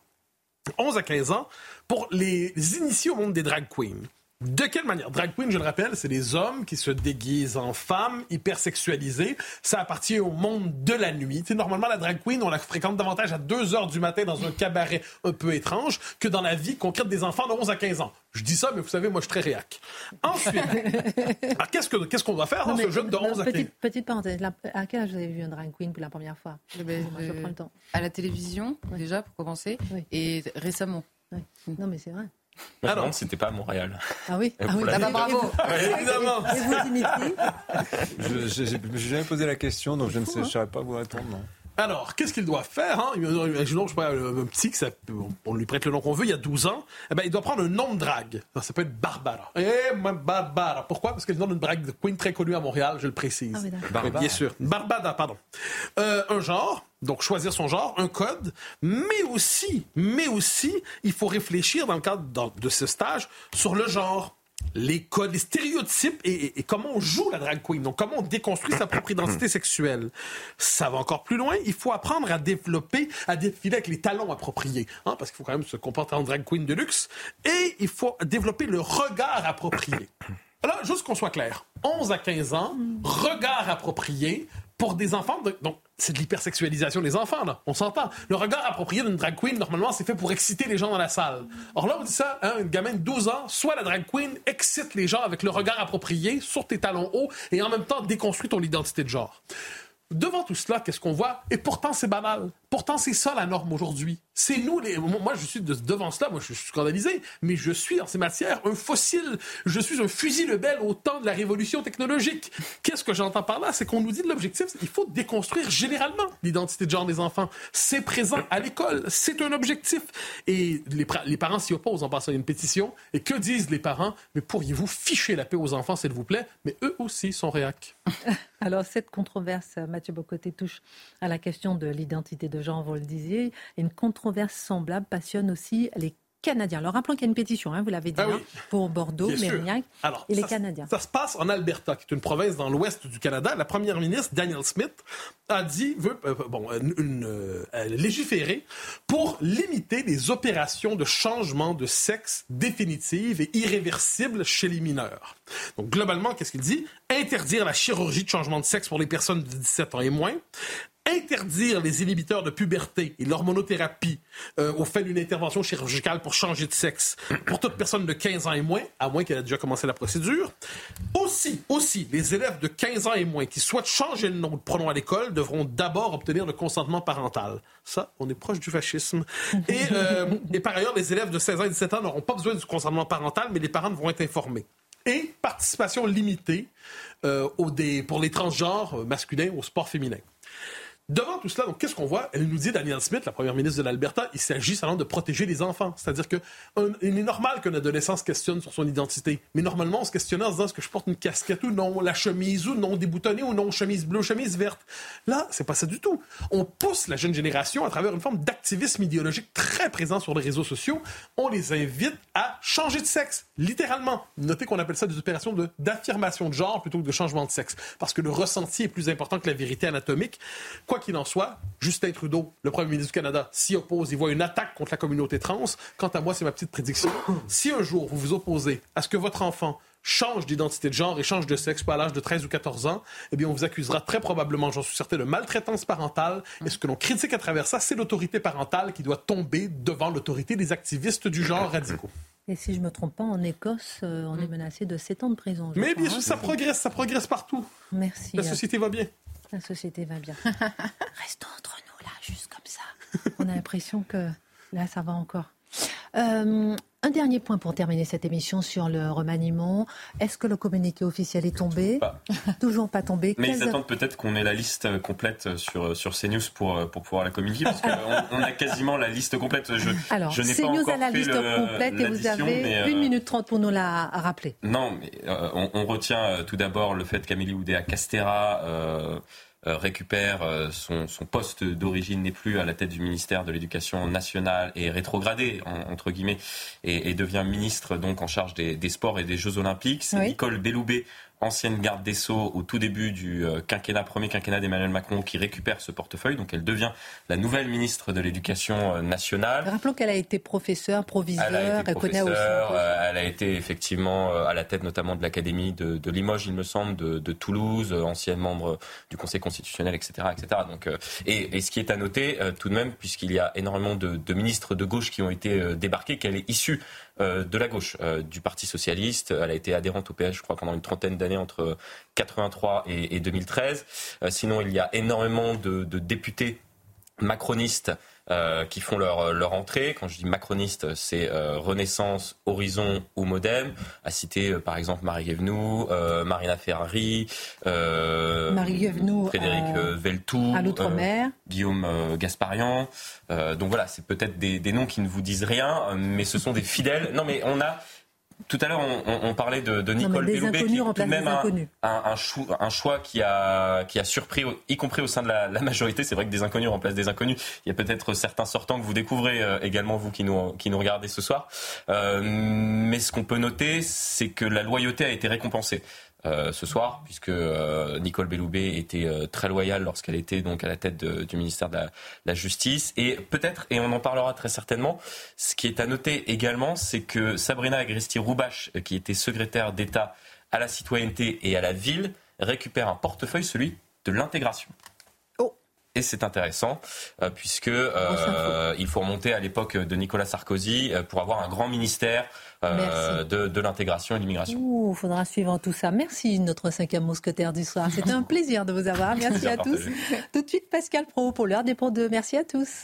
11 à 15 ans pour les initier au monde des drag queens. De quelle manière? Drag queen, je le rappelle, c'est des hommes qui se déguisent en femmes, hypersexualisés. Ça appartient au monde de la nuit. Normalement, la drag queen, on la fréquente davantage à 2 heures du matin dans un cabaret un peu étrange que dans la vie concrète des enfants de 11 à 15 ans. Je dis ça, mais vous savez, moi, je suis très réac. Ensuite, qu'est-ce qu'on qu'est-ce qu'on doit faire dans ce jeune de 11 à 15 Petite parenthèse, à quel âge vous avez vu un drag queen pour la première fois? Eh ben, Je prends le temps. À la télévision, déjà, pour commencer, et récemment. Non, mais c'est vrai. Ah non, c'était pas à Montréal. Ah oui, ah oui. Ah bah, bravo. évidemment. Et vous, Dimitri Je n'ai jamais posé la question, donc je ne sais, hein. saurais pas vous répondre. Non. Alors, qu'est-ce qu'il doit faire hein? Imaginons, je sais pas, un petit, que ça, on lui prête le nom qu'on veut, il y a 12 ans. Eh ben, il doit prendre un nom de drague. Ça peut être Barbara. Eh, Barbara. Pourquoi? Parce qu'elle donne une drague de queen très connue à Montréal, je le précise. Ah, bien sûr. Barbada, pardon. Euh, un genre, donc choisir son genre, un code, mais aussi, mais aussi, il faut réfléchir dans le cadre de ce stage sur le genre les codes, les stéréotypes et, comment on joue la drag queen. Donc, comment on déconstruit sa propre identité sexuelle. Ça va encore plus loin. Il faut apprendre à développer, à défiler avec les talons appropriés. Hein, parce qu'il faut quand même se comporter en drag queen de luxe. Et il faut développer le regard approprié. Alors, juste qu'on soit clair. 11 à 15 ans, regard approprié, pour des enfants. donc, c'est de l'hypersexualisation des enfants, là. On s'entend. Le regard approprié d'une drag queen, normalement, c'est fait pour exciter les gens dans la salle. Or là, on dit ça, hein, une gamine de 12 ans, soit la drag queen excite les gens avec le regard approprié sur tes talons hauts et en même temps déconstruit ton identité de genre. Devant tout cela, qu'est-ce qu'on voit? Et pourtant, c'est banal. Pourtant, c'est ça la norme aujourd'hui. C'est nous, moi je suis devant cela, moi je suis scandalisé, mais je suis en ces matières un fossile, je suis un fusil rebelle au temps de la révolution technologique. Qu'est-ce que j'entends par là? C'est qu'on nous dit de l'objectif, il faut déconstruire généralement l'identité de genre des enfants. C'est présent à l'école, c'est un objectif. Et les, parents s'y opposent en passant une pétition. Et que disent les parents? Mais pourriez-vous ficher la paix aux enfants, s'il vous plaît? Mais eux aussi sont réac. Alors cette controverse, Mathieu Bocoté, touche à la question de l'identité de genre, vous le disiez, une controverse semblable passionne aussi les Canadiens. Alors rappelons qu'il y a une pétition, hein, vous l'avez dit, ah hein, pour Bordeaux, Mérignac et les Canadiens. Ça se passe en Alberta, qui est une province dans l'ouest du Canada. La première ministre, Daniel Smith, a dit, veut euh, bon, une, euh, légiférer pour limiter les opérations de changement de sexe définitives et irréversibles chez les mineurs. Donc globalement, qu'est-ce qu'il dit? Interdire la chirurgie de changement de sexe pour les personnes de 17 ans et moins, interdire les inhibiteurs de puberté et l'hormonothérapie euh, au fait d'une intervention chirurgicale pour changer de sexe pour toute personne de 15 ans et moins, à moins qu'elle ait déjà commencé la procédure. Aussi, aussi, les élèves de 15 ans et moins qui souhaitent changer le nom de pronom à l'école devront d'abord obtenir le consentement parental. Ça, on est proche du fascisme. Et, euh, et par ailleurs, les élèves de 16 ans et 17 ans n'auront pas besoin du consentement parental, mais les parents vont être informés. Et participation limitée euh, au des, pour les transgenres masculins au sport féminin. Devant tout cela, donc qu'est-ce qu'on voit? Elle nous dit, Daniel Smith, la première ministre de l'Alberta, il s'agit seulement de protéger les enfants. C'est-à-dire que il est normal qu'un adolescent se questionne sur son identité, mais normalement on se questionne en se disant est-ce que je porte une casquette ou non, la chemise ou non, déboutonnée ou non, chemise bleue, chemise verte? Là, c'est pas ça du tout. On pousse la jeune génération à travers une forme d'activisme idéologique très présent sur les réseaux sociaux. On les invite à changer de sexe, littéralement. Notez qu'on appelle ça des opérations d'affirmation de, genre plutôt que de changement de sexe, parce que le ressenti est plus important que la vérité anatomique. Quoi qu'il en soit, Justin Trudeau, le premier ministre du Canada, s'y oppose. Il voit une attaque contre la communauté trans. Quant à moi, c'est ma petite prédiction. Si un jour vous vous opposez à ce que votre enfant change d'identité de genre et change de sexe à l'âge de 13 ou 14 ans, eh bien, on vous accusera très probablement, j'en suis certain, de maltraitance parentale. Et ce que l'on critique à travers ça, c'est l'autorité parentale qui doit tomber devant l'autorité des activistes du genre radicaux. Et si je ne me trompe pas, en Écosse, euh, on est menacé de 7 ans de prison. Mais bien sûr, ça progresse, ça progresse partout. Merci. La société va bien. La société va bien. Restons entre nous là, juste comme ça. On a l'impression que là, ça va encore. Euh, un dernier point pour terminer cette émission sur le remaniement. Est-ce que le communiqué officiel est tombé Toujours pas tombé. Mais ils attendent peut-être qu'on ait la liste complète sur, sur CNews pour, pour pouvoir la communiquer, parce qu'on a quasiment la liste complète. Je, Alors, je CNews a la liste complète et vous avez une euh, minute trente pour nous la rappeler. Non, mais euh, on, retient tout d'abord le fait qu'Amélie Oudéa Castera euh, récupère euh, son, poste d'origine, n'est plus à la tête du ministère de l'Éducation nationale et rétrogradé, entre guillemets, et, devient ministre donc en charge des, sports et des Jeux olympiques. C'est Nicole Belloubet ancienne garde des Sceaux au tout début du euh, quinquennat, premier quinquennat d'Emmanuel Macron, qui récupère ce portefeuille. Donc elle devient la nouvelle ministre de l'Éducation euh, nationale. Rappelons qu'elle a été professeure, proviseur, elle a été, euh, elle a été effectivement à la tête notamment de l'Académie de, Limoges, il me semble, de, Toulouse, ancienne membre du Conseil constitutionnel, etc. etc. Donc, et, ce qui est à noter tout de même, puisqu'il y a énormément de, de, ministres de gauche qui ont été débarqués, qu'elle est issue de la gauche, euh, du Parti socialiste. Elle a été adhérente au PS, je crois, pendant une trentaine d'années entre 83 et, 2013. Euh, sinon, il y a énormément de députés macronistes euh, qui font leur, leur entrée. Quand je dis macroniste, c'est euh, Renaissance, Horizon ou Modem. À citer euh, par exemple Marie Guévenoux, Marina Ferrari, Marie Frédéric Veltou, à l'outre-mer, Guillaume Gasparian. donc voilà, c'est peut-être des, des noms qui ne vous disent rien, mais ce sont des fidèles. Non, mais on a tout à l'heure, on, parlait de, Nicole Belloubet, qui de même un, un, un, choix qui a, qui a surpris, y compris au sein de la, majorité. C'est vrai que des inconnus remplacent des inconnus. Il y a peut-être certains sortants que vous découvrez euh, également, vous qui nous, qui nous regardez ce soir. Euh, mais ce qu'on peut noter, c'est que la loyauté a été récompensée. Euh, ce soir, puisque euh, Nicole Belloubet était euh, très loyale lorsqu'elle était donc à la tête du ministère de la, Justice. Et peut-être, et on en parlera très certainement, ce qui est à noter également, c'est que Sabrina Agresti-Roubache, qui était secrétaire d'État à la citoyenneté et à la ville, récupère un portefeuille, celui de l'intégration. Oh. Et c'est intéressant, puisque il faut remonter à l'époque de Nicolas Sarkozy pour avoir un grand ministère euh, de, l'intégration et de l'immigration. Il faudra suivre tout ça. Merci, notre cinquième mousquetaire du soir. C'était un plaisir de vous avoir. Merci à tous. Tout de suite, Pascal Pro pour l'heure des pour deux. Merci à tous.